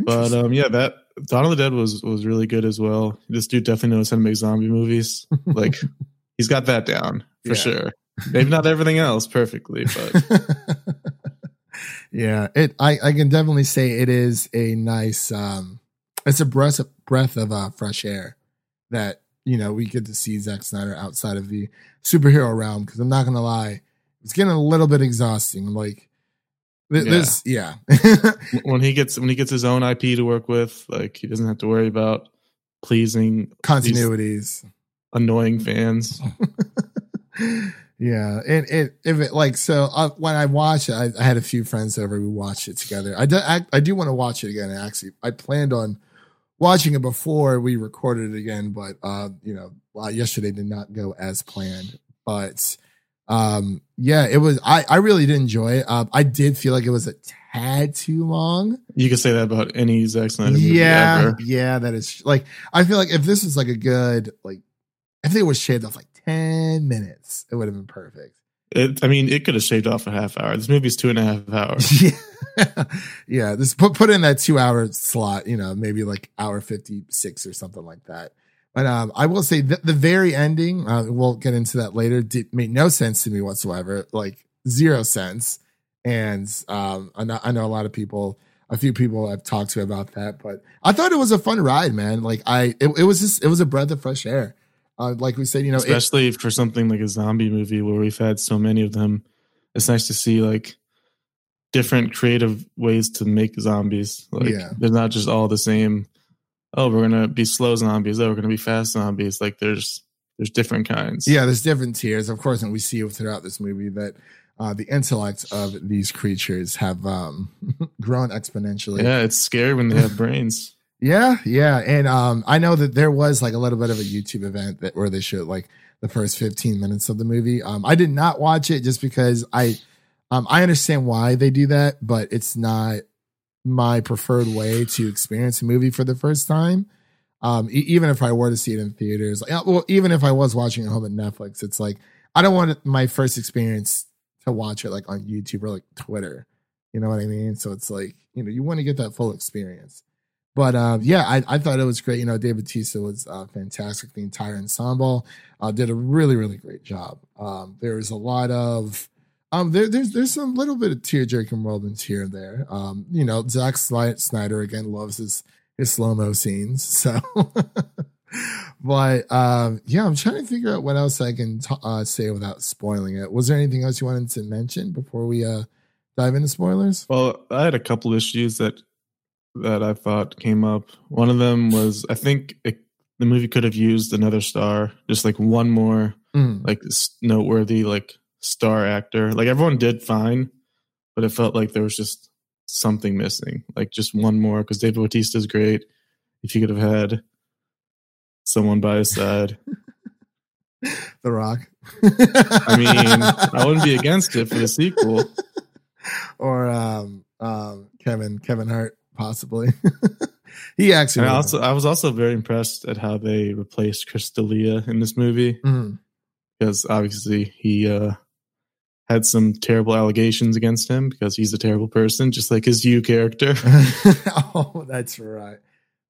But um, yeah, that Dawn of the Dead was was really good as well. This dude definitely knows how to make zombie movies. Like he's got that down for Yeah. sure. Maybe not everything else perfectly, but yeah, it. I I can definitely say it is a nice. um It's a breath of, breath of uh, fresh air that you know we get to see Zack Snyder outside of the superhero realm. Because I'm not gonna lie, it's getting a little bit exhausting. Like th- Yeah. this, yeah, when he gets when he gets his own IP to work with, like he doesn't have to worry about pleasing continuities. annoying fans. yeah, and it if it like so uh, when I watched it, I, I had a few friends over. We watched it together. I do, I, I do want to watch it again. Actually, I planned on watching it before we recorded it again, but uh, you know, uh, yesterday did not go as planned. But um, yeah, it was. I I really did enjoy it. Uh, I did feel like it was a tad too long. You could say that about any Zack Snyder movie Yeah, ever. yeah, that is like I feel like if this was like a good like if it was shaved off like ten minutes, it would have been perfect. It, I mean, it could have shaved off a half hour. This movie's two and a half hours. yeah, yeah. This put put in that two hour slot. You know, maybe like hour fifty six or something like that. But um, I will say that the very ending, uh, we'll get into that later, did made no sense to me whatsoever, like zero sense. And um, I know, I know a lot of people, a few people I've talked to about that, but I thought it was a fun ride, man. Like I, it, it was just, it was a breath of fresh air. Uh, like we said, you know, it, Especially for something like a zombie movie where we've had so many of them. It's nice to see like different creative ways to make zombies. Like Yeah. they're not just all the same. Oh, we're gonna be slow zombies. Oh, we're gonna be fast zombies. Like there's there's different kinds. Yeah, there's different tiers, of course, and we see throughout this movie that uh, the intellect of these creatures have um, grown exponentially. Yeah, it's scary when they have brains. yeah, yeah. And um, I know that there was like a little bit of a YouTube event that where they showed like the first 15 minutes of the movie. Um, I did not watch it just because I um, I understand why they do that, but it's not my preferred way to experience a movie for the first time. Um, e- even if I were to see it in theaters, like, uh, well, even if I was watching it home at Netflix, it's like I don't want my first experience to watch it like on YouTube or like Twitter. You know what I mean? So it's like you know you want to get that full experience. But uh, yeah, I, I thought it was great. You know, David Bautista was uh, fantastic. The entire ensemble uh, did a really really great job. Um, there was a lot of um, there, there's there's some little bit of tear jerking moments here and there. Um, you know, Zack Snyder again loves his his slow mo scenes. So, but um, yeah, I'm trying to figure out what else I can t- uh, say without spoiling it. Was there anything else you wanted to mention before we uh, dive into spoilers? Well, I had a couple issues that that I thought came up. One of them was I think it, the movie could have used another star, just like one more Mm. like noteworthy like star actor. Like everyone did fine, but it felt like there was just something missing. Like just one more because David is great. If you could have had someone by his side, The Rock. I mean, I wouldn't be against it for the sequel. or um, um, Kevin Kevin Hart possibly. he actually. I was- also I was also very impressed at how they replaced Chris D'Elia in this movie Mhm. because obviously he uh, had some terrible allegations against him because he's a terrible person, just like his you character. oh, that's right.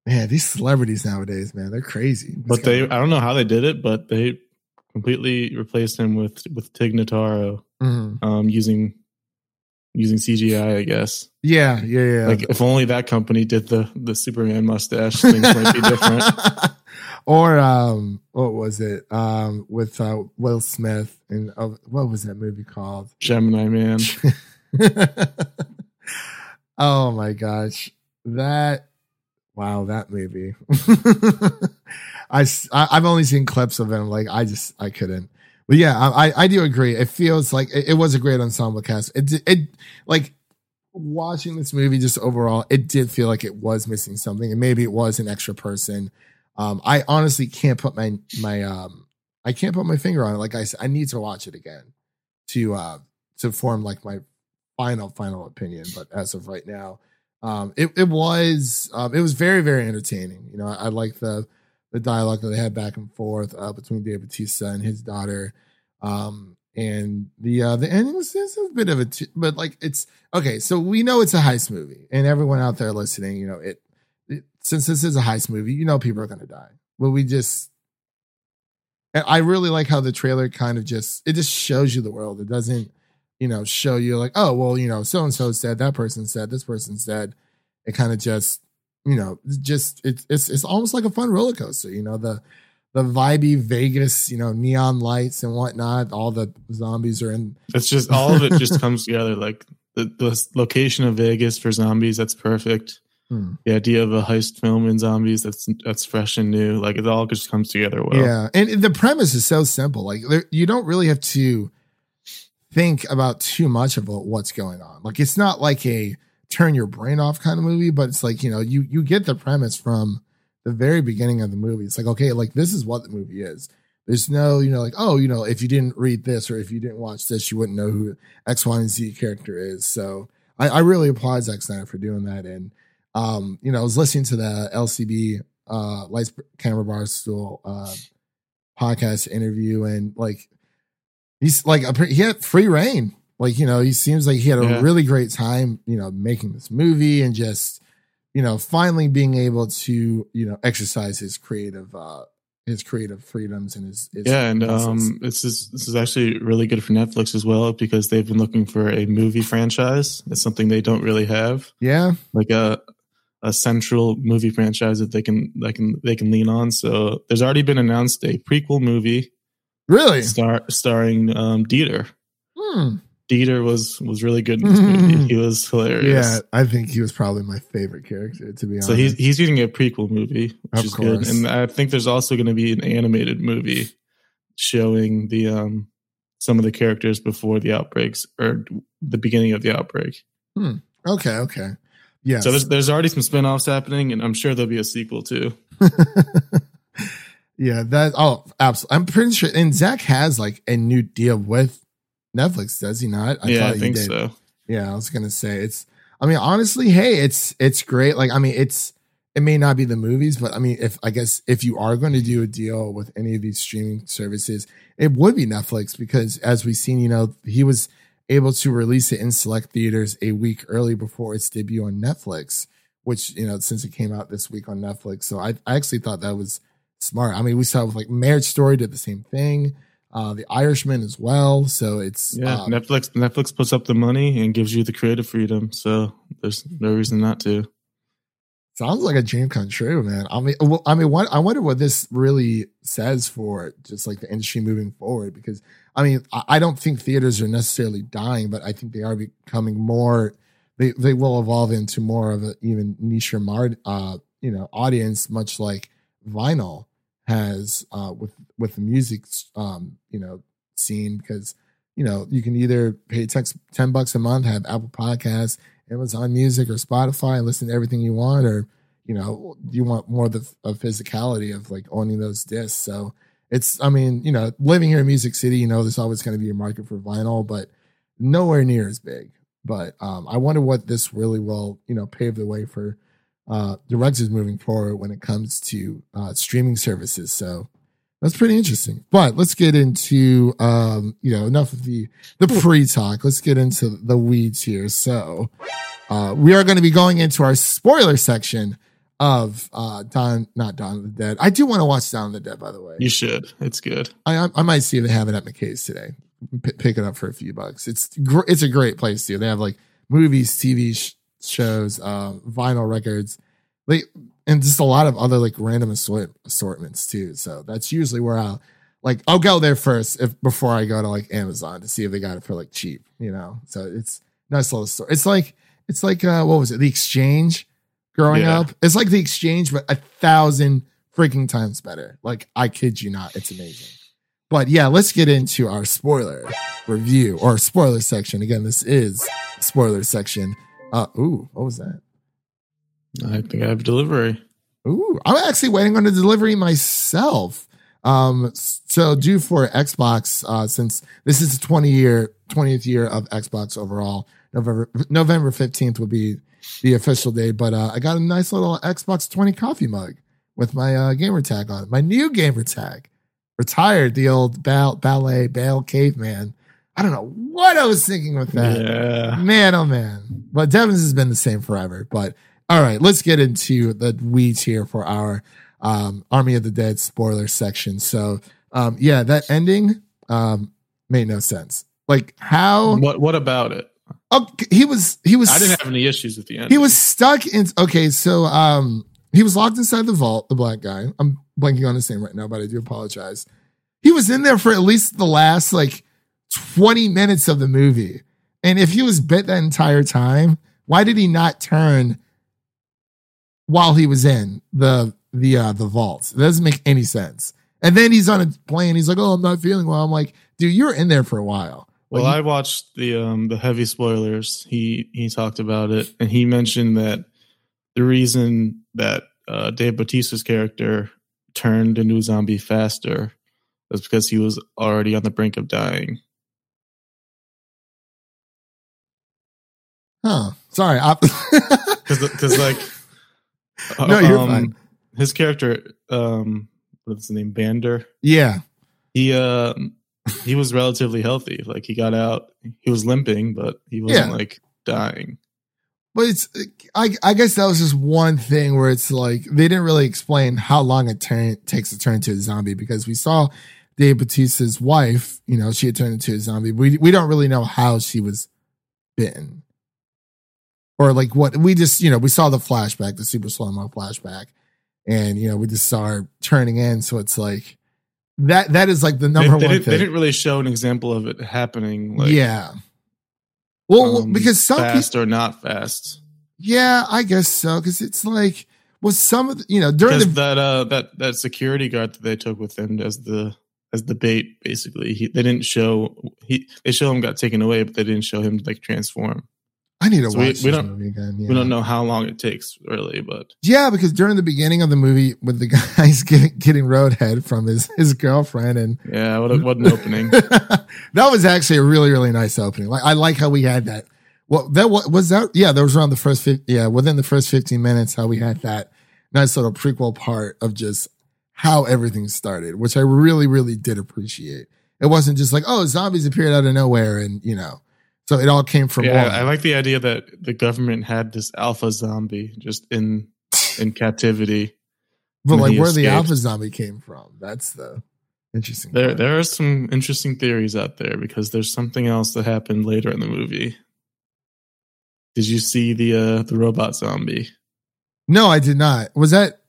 Man, these celebrities nowadays, man, they're crazy. This But they guy- I don't know how they did it, but they completely replaced him with with Tig Notaro Mhm. um, using using CGI, I guess. yeah, yeah, yeah. Like if only that company did the the Superman mustache, things might be different. or um, what was it? Um, with uh, Will Smith and uh, what was that movie called? Gemini Man. oh my gosh, that wow, that movie. I, I have only seen clips of it. I'm like I just I couldn't. But yeah, I I- I do agree. It feels like it, it was a great ensemble cast. It it like watching this movie just overall, it did feel like it was missing something, and maybe it was an extra person. Um, I honestly can't put my my um I can't put my finger on it. Like I said, I need to watch it again to uh to form like my final final opinion. But as of right now, um, it it was um, it was very very entertaining. You know, I, I like the the dialogue that they had back and forth uh, between Dave Bautista and his daughter. Um, and the uh, the ending was, a bit of a, t- but like it's okay. So we know it's a heist movie, and everyone out there listening, you know, it since this is a heist movie, you know, people are going to die. But we just, and I really like how the trailer kind of just it just shows you the world. It doesn't, you know, show you like, oh well, you know, so and so said, that person said, this person said. It kind of just, you know, just it's it's it's almost like a fun roller coaster. You know, the the vibey Vegas, you know, neon lights and whatnot. All the zombies are in. It's just all of it just comes together. Like the, the location of Vegas for zombies, that's perfect. Hmm. The idea of a heist film in zombies, that's that's fresh and new. Like it all just comes together well. Yeah, and the premise is so simple. Like there, you don't really have to think about too much about what's going on. Like it's not like a turn your brain off kind of movie, but it's like you know you you get the premise from the very beginning of the movie. It's like okay, like this is what the movie is. There's no you know like oh you know if you didn't read this or if you didn't watch this, you wouldn't know who X, Y, and Z character is. So I, I really applaud Zack Snyder for doing that. And um, you know, I was listening to the LCB uh Lights Camera Barstool uh podcast interview and like he's like a he had free rein. Like, you know, he seems like he had a Yeah. really great time, you know, making this movie and just, you know, finally being able to, you know, exercise his creative uh his creative freedoms and his, his Yeah, and um, this is this is actually really good for Netflix as well because they've been looking for a movie franchise. It's something they don't really have, yeah. like a a central movie franchise that they can they can they can lean on. So there's already been announced a prequel movie Really? star starring um, Dieter. Hmm. Dieter was was really good in this movie. He was hilarious. Yeah, I think he was probably my favorite character, to be honest. So he's he's getting a prequel movie, which Of is good. And I think there's also going to be an animated movie showing the um some of the characters before the outbreaks or the beginning of the outbreak. Hmm. okay, okay. Yeah. So there's there's already some spin-offs happening and I'm sure there'll be a sequel too. yeah, that oh absolutely. I'm pretty sure and Zack has like a new deal with Netflix, does he not? yeah, I think did. so. Yeah, I was gonna say it's I mean, honestly, hey, it's it's great. Like, I mean, it's it may not be the movies, but I mean, if I guess if you are going to do a deal with any of these streaming services, it would be Netflix because as we've seen, you know, he was able to release it in select theaters a week early before its debut on Netflix, which, you know, since it came out this week on Netflix. So I, I actually thought that was smart. I mean, we saw with like Marriage Story did the same thing. Uh, the Irishman as well. So it's Yeah, um, Netflix Netflix puts up the money and gives you the creative freedom, so there's no reason not to. Sounds like a dream come true, man. I mean, well, I mean, what I wonder what this really says for just like the industry moving forward. Because I mean, I, don't think theaters are necessarily dying, but I think they are becoming more. They they will evolve into more of an even niche mar, uh, you know, audience, much like vinyl has uh, with with the music, um, you know, scene. Because you know, you can either pay tex- ten bucks a month, have Apple Podcasts Amazon Music or Spotify and listen to everything you want, or you know, you want more of the of physicality of like owning those discs. So it's, I mean, you know, living here in Music City, you know, there's always going to be a market for vinyl, but nowhere near as big. But um, I wonder what this really will, you know, pave the way for uh, directors is moving forward when it comes to uh, streaming services. So that's pretty interesting. But let's get into um, you know enough of the the pre talk. Let's get into the weeds here. So uh, we are going to be going into our spoiler section of uh Dawn, not Don of the Dead. I do want to watch Dawn of the Dead, by the way. You should. It's good. I I might see if they have it at McKay's today. P- pick it up for a few bucks. It's gr- it's a great place too. They have like movies, TV sh- shows, uh, vinyl records, like and just a lot of other like random assort- assortments too. So that's usually where I'll like I'll go there first if before I go to like Amazon to see if they got it for like cheap. You know, so it's nice little store. It's like it's like uh what was it? The Exchange growing Yeah. up. It's like the Exchange, but a thousand freaking times better. Like I kid you not, it's amazing. But yeah, let's get into our spoiler review or spoiler section. Again, this is spoiler section. Uh ooh, what was that? I think I have delivery. Ooh, I'm actually waiting on the delivery myself. Um, so due for Xbox, uh, since this is the 20 year, 20th year of Xbox overall, November, November 15th will be the official day. But, uh, I got a nice little Xbox 20 coffee mug with my, uh, gamer tag on it, my new gamer tag. Retired the old ball, ballet, bale caveman. I don't know what I was thinking with that. Yeah. Man, oh man. But Devin's has been the same forever. But all right, let's get into the weeds here for our um, Army of the Dead spoiler section. So, um, yeah, that ending um, made no sense. Like how What What about it? Oh, he was he was I didn't have any issues with the end. he was stuck in okay so um he was locked inside the vault the black guy. I'm blanking on his name right now but i do apologize. He was in there for at least the last like 20 minutes of the movie. And if he was bit that entire time why did he not turn while he was in the the uh the vault? It doesn't make any sense. And then he's on a plane. He's like oh i'm not feeling well. I'm like dude you're in there for a while Well, Like, I watched the um the heavy spoilers. He he talked about it, and he mentioned that the reason that uh, Dave Bautista's character turned into a zombie faster was because he was already on the brink of dying. huh sorry I, Because like, No, you're um, fine. His character, um, what's his name, Bander. yeah He uh he was relatively healthy. Like he got out, he was limping, but he wasn't Yeah. like dying. But it's I I guess that was just one thing where it's like they didn't really explain how long it turn, takes to turn into a zombie because we saw Dave Bautista's wife, you know, she had turned into a zombie. We we don't really know how she was bitten. Or like what we just, you know, we saw the flashback, the super slow mo flashback, and you know, we just saw her turning in. So it's like that that is like the number they one didn't, thing. they didn't really show an example of it happening. Like, yeah. Well, um, because some people fast or not fast. Yeah, I guess so. Because it's like, well, some of the, you know, during the, that uh that that security guard that they took with them as the as the bait, basically, he, they didn't show he they show him got taken away, but they didn't show him like transform. I need to so we- watch we this don't- movie again. Yeah. We don't know how long it takes really, but Yeah, because during the beginning of the movie, with the guys getting getting roadhead from his his girlfriend, and yeah, what, a, what an opening. that was actually a really really nice opening. Like I like how we had that. Well, that wa- was that. Yeah, that was around the first. fif- Yeah, within the first fifteen minutes, how we had that nice little prequel part of just how everything started, which I really really did appreciate. It wasn't just like oh zombies appeared out of nowhere, and you know, so it all came from yeah, one. I like the idea that the government had this alpha zombie just in in captivity. But like he where the alpha zombie came from, that's the interesting. There part. there are some interesting theories out there because there's something else that happened later in the movie. Did you see the uh the robot zombie? No, I did not. Was that?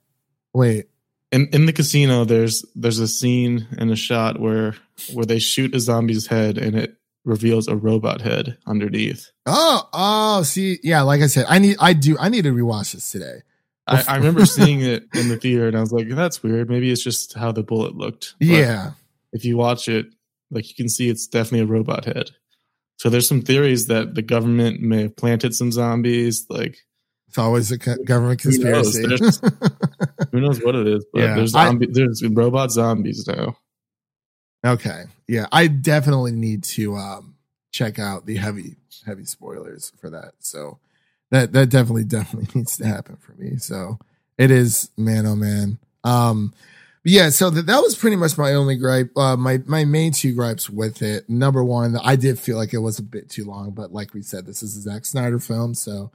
Wait. In in the casino there's there's a scene and a shot where where they shoot a zombie's head and it reveals a robot head underneath. Oh, oh, see, yeah. Like I said, I need, I do, I need to rewatch this today. I, I remember seeing it in the theater and I was like, that's weird. Maybe it's just how the bullet looked. But yeah, if you watch it, like you can see it's definitely a robot head. So there's some theories that the government may have planted some zombies. Like it's always a government Who knows? conspiracy. Who knows what it is? But Yeah, there's I- zombie, there's robot zombies now. okay, yeah, I definitely need to um check out the heavy, heavy spoilers for that. So that that definitely definitely needs to happen for me. So it is man oh man. Um yeah, so that, that was pretty much my only gripe. Uh, my my main two gripes with it. Number one, I did feel like it was a bit too long, but like we said, this is a Zack Snyder film, so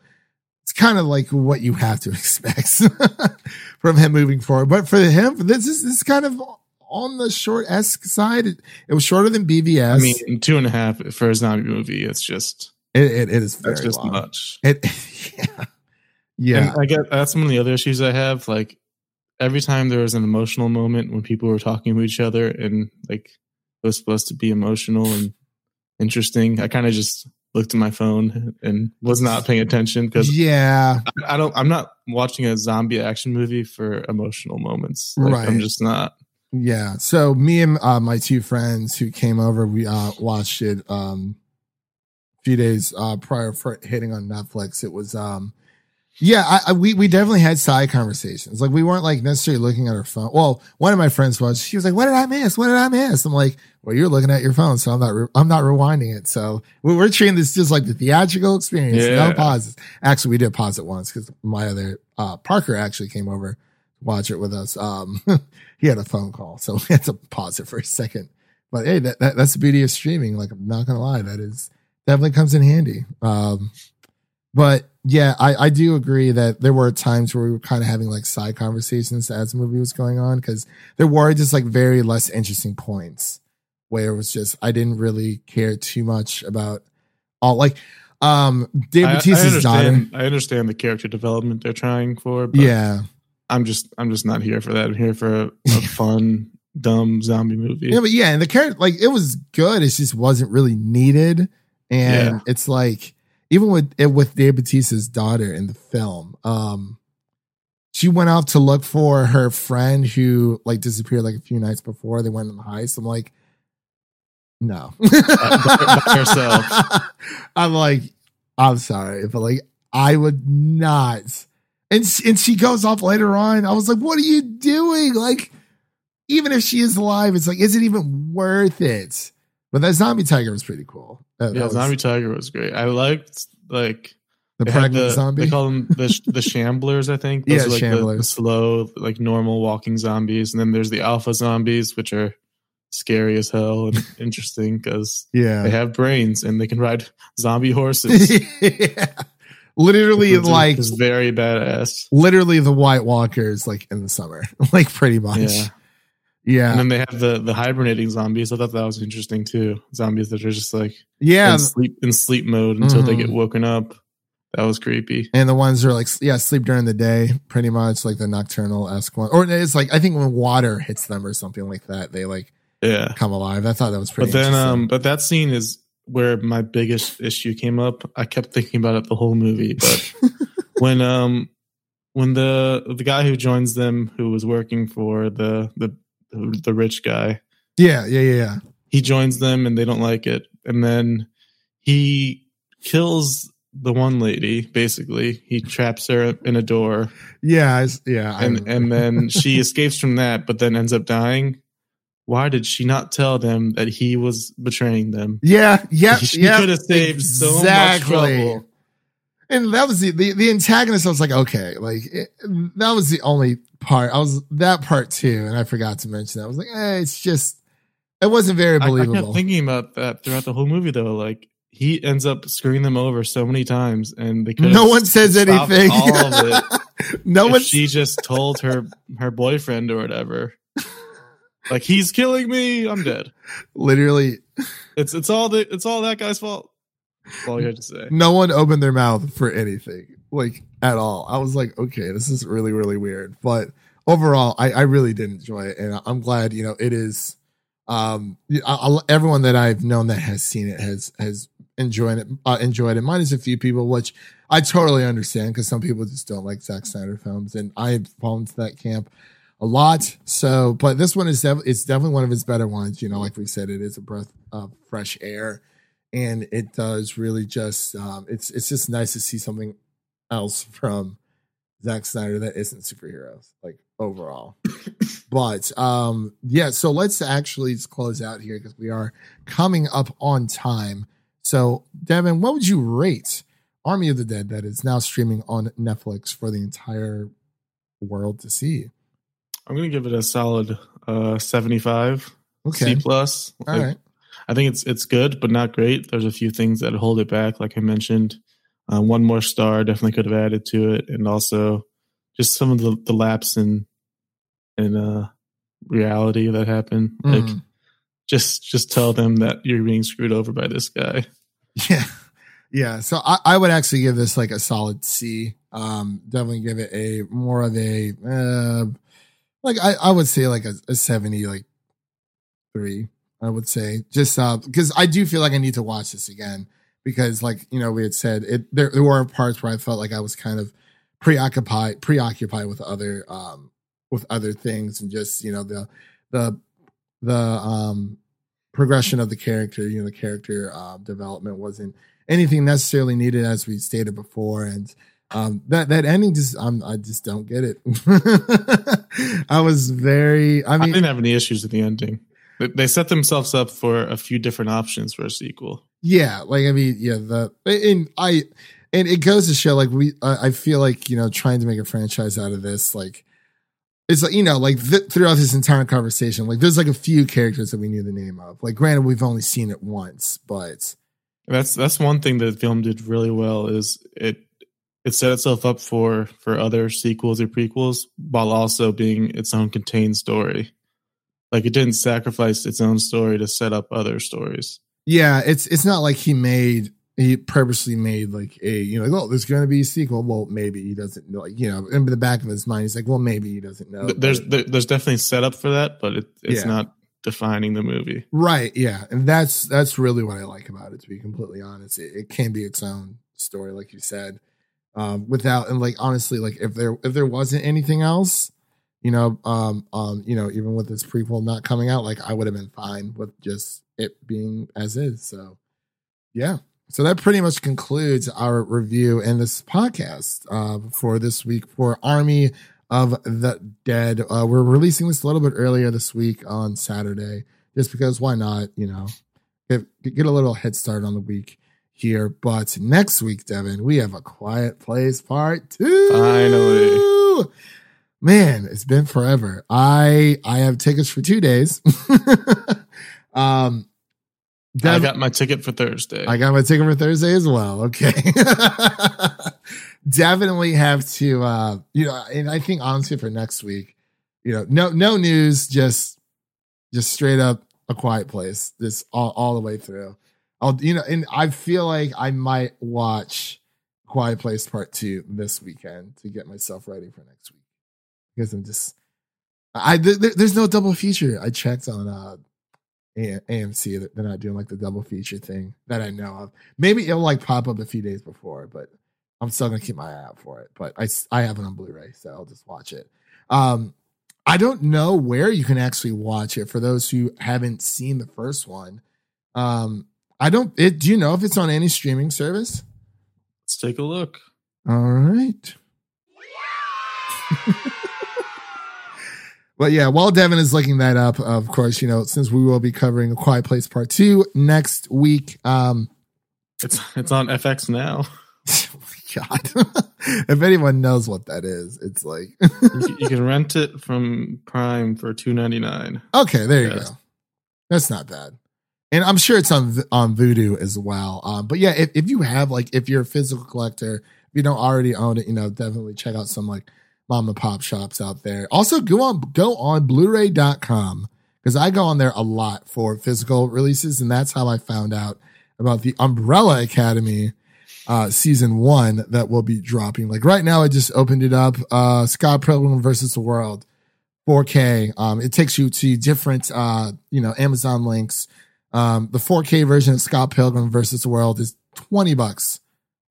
it's kind of like what you have to expect from him moving forward. But for him, this is this is kind of on the short esque side. It, it, was shorter than BVS. I mean, two and a half for a zombie movie. It's just it, it, it is that's just long. much. It yeah yeah. And I get that's one of the other issues I have. Like every time there was an emotional moment when people were talking to each other and like it was supposed to be emotional and interesting, I kind of just looked at my phone and was not paying attention because yeah, I, I, don't. I'm not watching a zombie action movie for emotional moments. Like, right. I'm just not. Yeah. So me and uh, my two friends who came over, we uh, watched it um, a few days uh, prior for hitting on Netflix. It was um, yeah, I, I, we we definitely had side conversations. Like we weren't like necessarily looking at our phone. Well, one of my friends was. She was like, "What did I miss? What did I miss?" I'm like, "Well, you're looking at your phone, so I'm not. Re- I'm not rewinding it. So we, are treating this just like the theatrical experience. Yeah. No pauses. Actually, we did pause it once because my other uh, Parker actually came over watch it with us. Um, he had a phone call, so we had to pause it for a second. But hey, that, that that's the beauty of streaming. Like I'm not gonna lie, that is definitely comes in handy. Um, but yeah, I, I do agree that there were times where we were kind of having like side conversations as the movie was going on because there were just like very less interesting points where it was just I didn't really care too much about all like um Dave Bautista's daughter. I understand the character development they're trying for, yeah. I'm just I'm just not here for that. I'm here for a, a fun, dumb zombie movie. Yeah, but yeah, and the character like it was good. It just wasn't really needed. And yeah. it's like even with it with Dave Bautista's daughter in the film, um, she went out to look for her friend who like disappeared like a few nights before they went on the heist. I'm like, no, by herself. I'm like, I'm sorry, but like, I would not. And and she goes off later on. I was like, what are you doing? Like, even if she is alive, it's like, is it even worth it? But that zombie tiger was pretty cool. That, yeah, that was, zombie tiger was great. I liked like the pregnant the, zombie. They call them the the shamblers, I think. Those yeah, like the, the, slow, like normal walking zombies, and then there's the alpha zombies, which are scary as hell and interesting because yeah, they have brains and they can ride zombie horses. yeah. Literally, like very badass. Literally, the White Walkers, like in the summer, like pretty much. Yeah. Yeah. And then they have the the hibernating zombies. I thought that was interesting too. Zombies that are just like yeah in sleep in sleep mode until mm-hmm. they get woken up. That was creepy. And the ones that are like yeah, sleep during the day, pretty much like the nocturnal esque one. Or it's like I think when water hits them or something like that, they like yeah come alive. I thought that was pretty. But then um, but that scene is where my biggest issue came up. I kept thinking about it the whole movie, but when um when the the guy who joins them who was working for the the the rich guy. Yeah, yeah, yeah, yeah. He joins them and they don't like it. And then he kills the one lady, basically. He traps her in a door. Yeah, yeah. And and then she escapes from that, but then ends up dying. Why did she not tell them that he was betraying them? Yeah, yeah, she yeah. could have saved exactly. so much trouble. And that was the, the, the antagonist. I was like, okay, like it, that was the only part. I was that part too, and I forgot to mention that. I was like, eh, it's just it wasn't very believable. I, I kept thinking about that throughout the whole movie, though. Like he ends up screwing them over so many times, and they no one says anything. All of it. no one. She just told her her boyfriend or whatever. Like he's killing me. I'm dead. Literally, it's it's all the it's all that guy's fault. That's all you had to say. No one opened their mouth for anything, like at all. I was like, okay, this is really, really weird. But overall, I, I really did enjoy it, and I'm glad. You know, it is. Um, I, I, everyone that I've known that has seen it has has enjoyed it. Uh, enjoyed it. Minus a few people, which I totally understand because some people just don't like Zack Snyder films, and I fall into that camp a lot. So, but this one is def- it's definitely one of his better ones. You know, like we said, it is a breath of fresh air and it does really just um, it's it's just nice to see something else from Zack Snyder that isn't superheroes, like overall. but um, yeah, so let's actually close out here because we are coming up on time. So, Devin, what would you rate Army of the Dead that is now streaming on Netflix for the entire world to see. I'm gonna give it a solid uh, 75. Okay. C plus. All Like, right. I think it's it's good, but not great. There's a few things that hold it back, like I mentioned. Uh, one more star definitely could have added to it, and also just some of the, the lapse in in uh, reality that happened. Like Mhm. just just tell them that you're being screwed over by this guy. Yeah. Yeah. So I, I would actually give this like a solid C. Um, definitely give it a more of a uh like I, I would say like a, a 70, like three, I would say. Just uh because I do feel like I need to watch this again. Because like, you know, we had said it there, there were parts where I felt like I was kind of preoccupied preoccupied with other um with other things and just, you know, the the the um progression of the character, you know, the character uh, development wasn't anything necessarily needed as we stated before and um that that ending just um, i just don't get it i was very i I, didn't have any issues with the ending. They- They set themselves up for a few different options for a sequel. yeah like i mean yeah the and i and it goes to show like we i I feel like you know trying to make a franchise out of this like it's like you know like th- throughout this entire conversation like there's like a few characters that we knew the name of like granted we've only seen it once but That's that's one thing that the film did really well is it it set itself up for for other sequels or prequels while also being its own contained story. Like it didn't sacrifice its own story to set up other stories. Yeah, it's it's not like he made he purposely made like a you know like, oh there's going to be a sequel. Well, maybe he doesn't know. Like you know, in the back of his mind, he's like, well, maybe he doesn't know. There's there, there's definitely setup for that, but it, it's Yeah. not defining the movie. right, yeah, and that's that's really what I like about it. To be completely honest, it, it can be its own story, like you said, um, without and like honestly, like if there if there wasn't anything else. You know, um, um, you know, even with this prequel not coming out, like I would have been fine with just it being as is. So, yeah. So that pretty much concludes our review and this podcast uh, for this week for Army of the Dead. Uh, we're releasing this a little bit earlier this week on Saturday, just because why not? You know, get, get a little head start on the week here. But next week, Devin, we have a Quiet Place Part Two. Finally. man, it's been forever. I I have tickets for two days. um, I got my ticket for Thursday. I got my ticket for Thursday as well. Okay. Definitely have to uh you know, and I think honestly for next week, you know, no no news, just just straight up a quiet place. This all, all the way through. I'll you know, and I feel like I might watch Quiet Place Part Two this weekend to get myself ready for next week. Because I'm just I there, there's no double feature. I checked on uh AMC they're not doing like the double feature thing that I know of. Maybe it'll like pop up a few days before, but I'm still gonna keep my eye out for it. But I I have it on Blu-ray, so I'll just watch it. Um, I don't know where you can actually watch it for those who haven't seen the first one. Um, I don't. It, do you know if it's on any streaming service? Let's take a look. All right. But yeah, while Devin is looking that up, of course, you know, since we will be covering A Quiet Place Part Two next week, um, It's it's on FX now. oh God, if anyone knows what that is, it's like, you, you can rent it from Prime for two ninety nine. okay, there you Yes. go. That's not bad. And I'm sure it's on on Vudu as well. Um, but yeah, if, if you have like if you're a physical collector, if you don't already own it, you know, definitely check out some like mom and pop shops out there. Also go on go on Blu-ray.com because I go on there a lot for physical releases, and that's how I found out about the Umbrella Academy uh season one that will be dropping. Like right now, I just opened it up. Uh Scott Pilgrim versus the World. 4K. Um, it takes you to different, uh, you know, Amazon links. Um, the 4K version of Scott Pilgrim versus the World is 20 bucks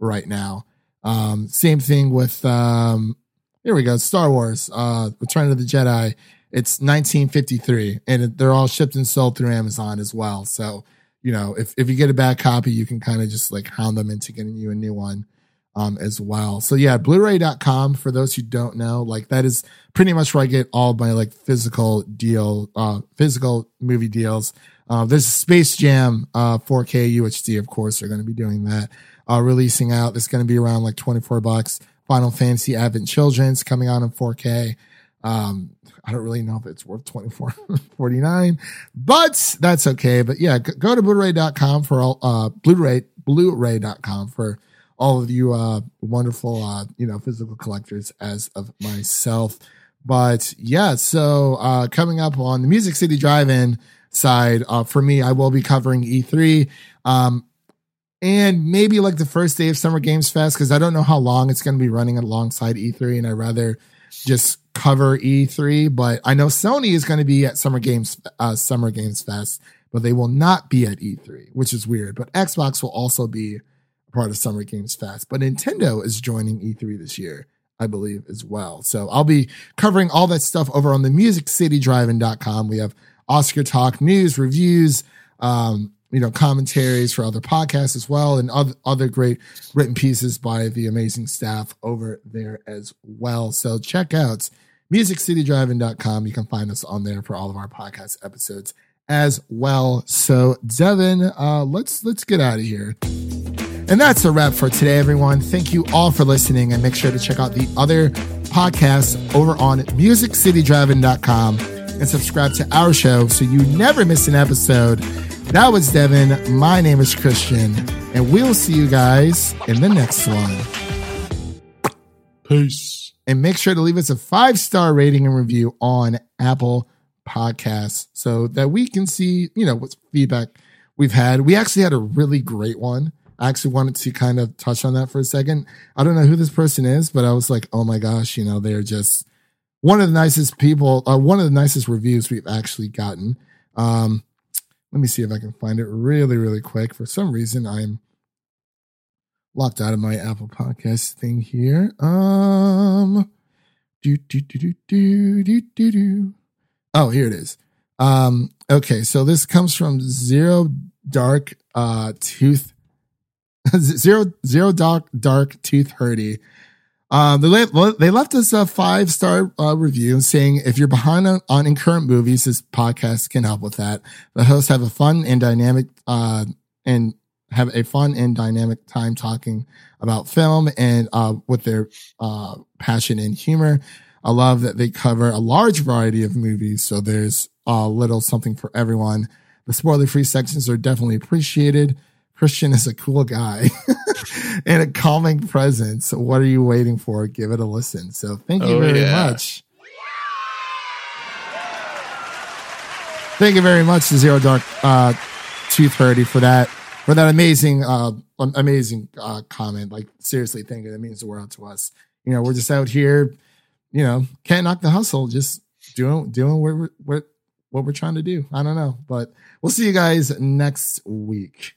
right now. Um, same thing with, um, here we go. Star Wars, uh, Return of the Jedi. It's 1953 and they're all shipped and sold through Amazon as well. So, you know, if, if you get a bad copy, you can kind of just like hound them into getting you a new one um, as well. So yeah, Blu-ray.com for those who don't know, like that is pretty much where I get all my like physical deal, uh, physical movie deals. Uh, there's Space Jam uh, 4K UHD, of course. They're going to be doing that, uh, releasing out. It's going to be around like 24 bucks. Final Fantasy Advent Children's coming out in 4K. Um, I don't really know if it's worth 24.49, but that's okay. But yeah, go to blu-ray.com for all, uh, Blu-ray, blu-ray.com for all of you, uh, wonderful, uh, you know, physical collectors as of myself. But yeah, so, uh, coming up on the Music City Drive-In side, uh, for me, I will be covering E3. Um, and maybe like the first day of Summer Games Fest, because I don't know how long it's going to be running alongside E3, and I'd rather just cover E3, but I know Sony is going to be at Summer Games uh, Summer Games Fest, but they will not be at E3, which is weird. But Xbox will also be part of Summer Games Fest. But Nintendo is joining E3 this year, I believe, as well. So I'll be covering all that stuff over on the MusicCityDriving.com. We have Oscar talk, news, reviews, um, you know, commentaries for other podcasts as well, and other, other great written pieces by the amazing staff over there as well. So check out musiccitydriving.com. You can find us on there for all of our podcast episodes as well. So Devin, uh, let's let's get out of here. And that's a wrap for today, everyone. Thank you all for listening, and make sure to check out the other podcasts over on musiccitydriving.com and subscribe to our show so you never miss an episode. That was Devin. My name is Christian, and we'll see you guys in the next one. Peace. And make sure to leave us a five star rating and review on Apple Podcasts so that we can see, you know, what feedback we've had. We actually had a really great one. I actually wanted to kind of touch on that for a second. I don't know who this person is, but I was like, oh my gosh, you know, they're just one of the nicest people, uh, one of the nicest reviews we've actually gotten. Um, let me see if I can find it really, really quick. For some reason, I'm locked out of my Apple Podcast thing here. Um, do do do do do do do do. Oh, here it is. Um, okay, so this comes from Zero Dark uh Tooth Zero Zero Dark Dark Tooth Hurdy. Um, they, le- they left us a five star uh, review saying if you're behind on, on in current movies, this podcast can help with that. The hosts have a fun and dynamic uh, and have a fun and dynamic time talking about film and uh, with their uh, passion and humor. I love that they cover a large variety of movies, so there's a little something for everyone. The spoiler free sections are definitely appreciated. Christian is a cool guy and a calming presence. What are you waiting for? Give it a listen. So thank you Oh, very yeah. much. Thank you very much to Zero Dark uh, Tooth Hurdy for that for that amazing uh, amazing uh, comment. Like seriously, thank you. That means the world to us. You know, we're just out here. You know, can't knock the hustle. Just doing doing what we're, what what we're trying to do. I don't know, but we'll see you guys next week.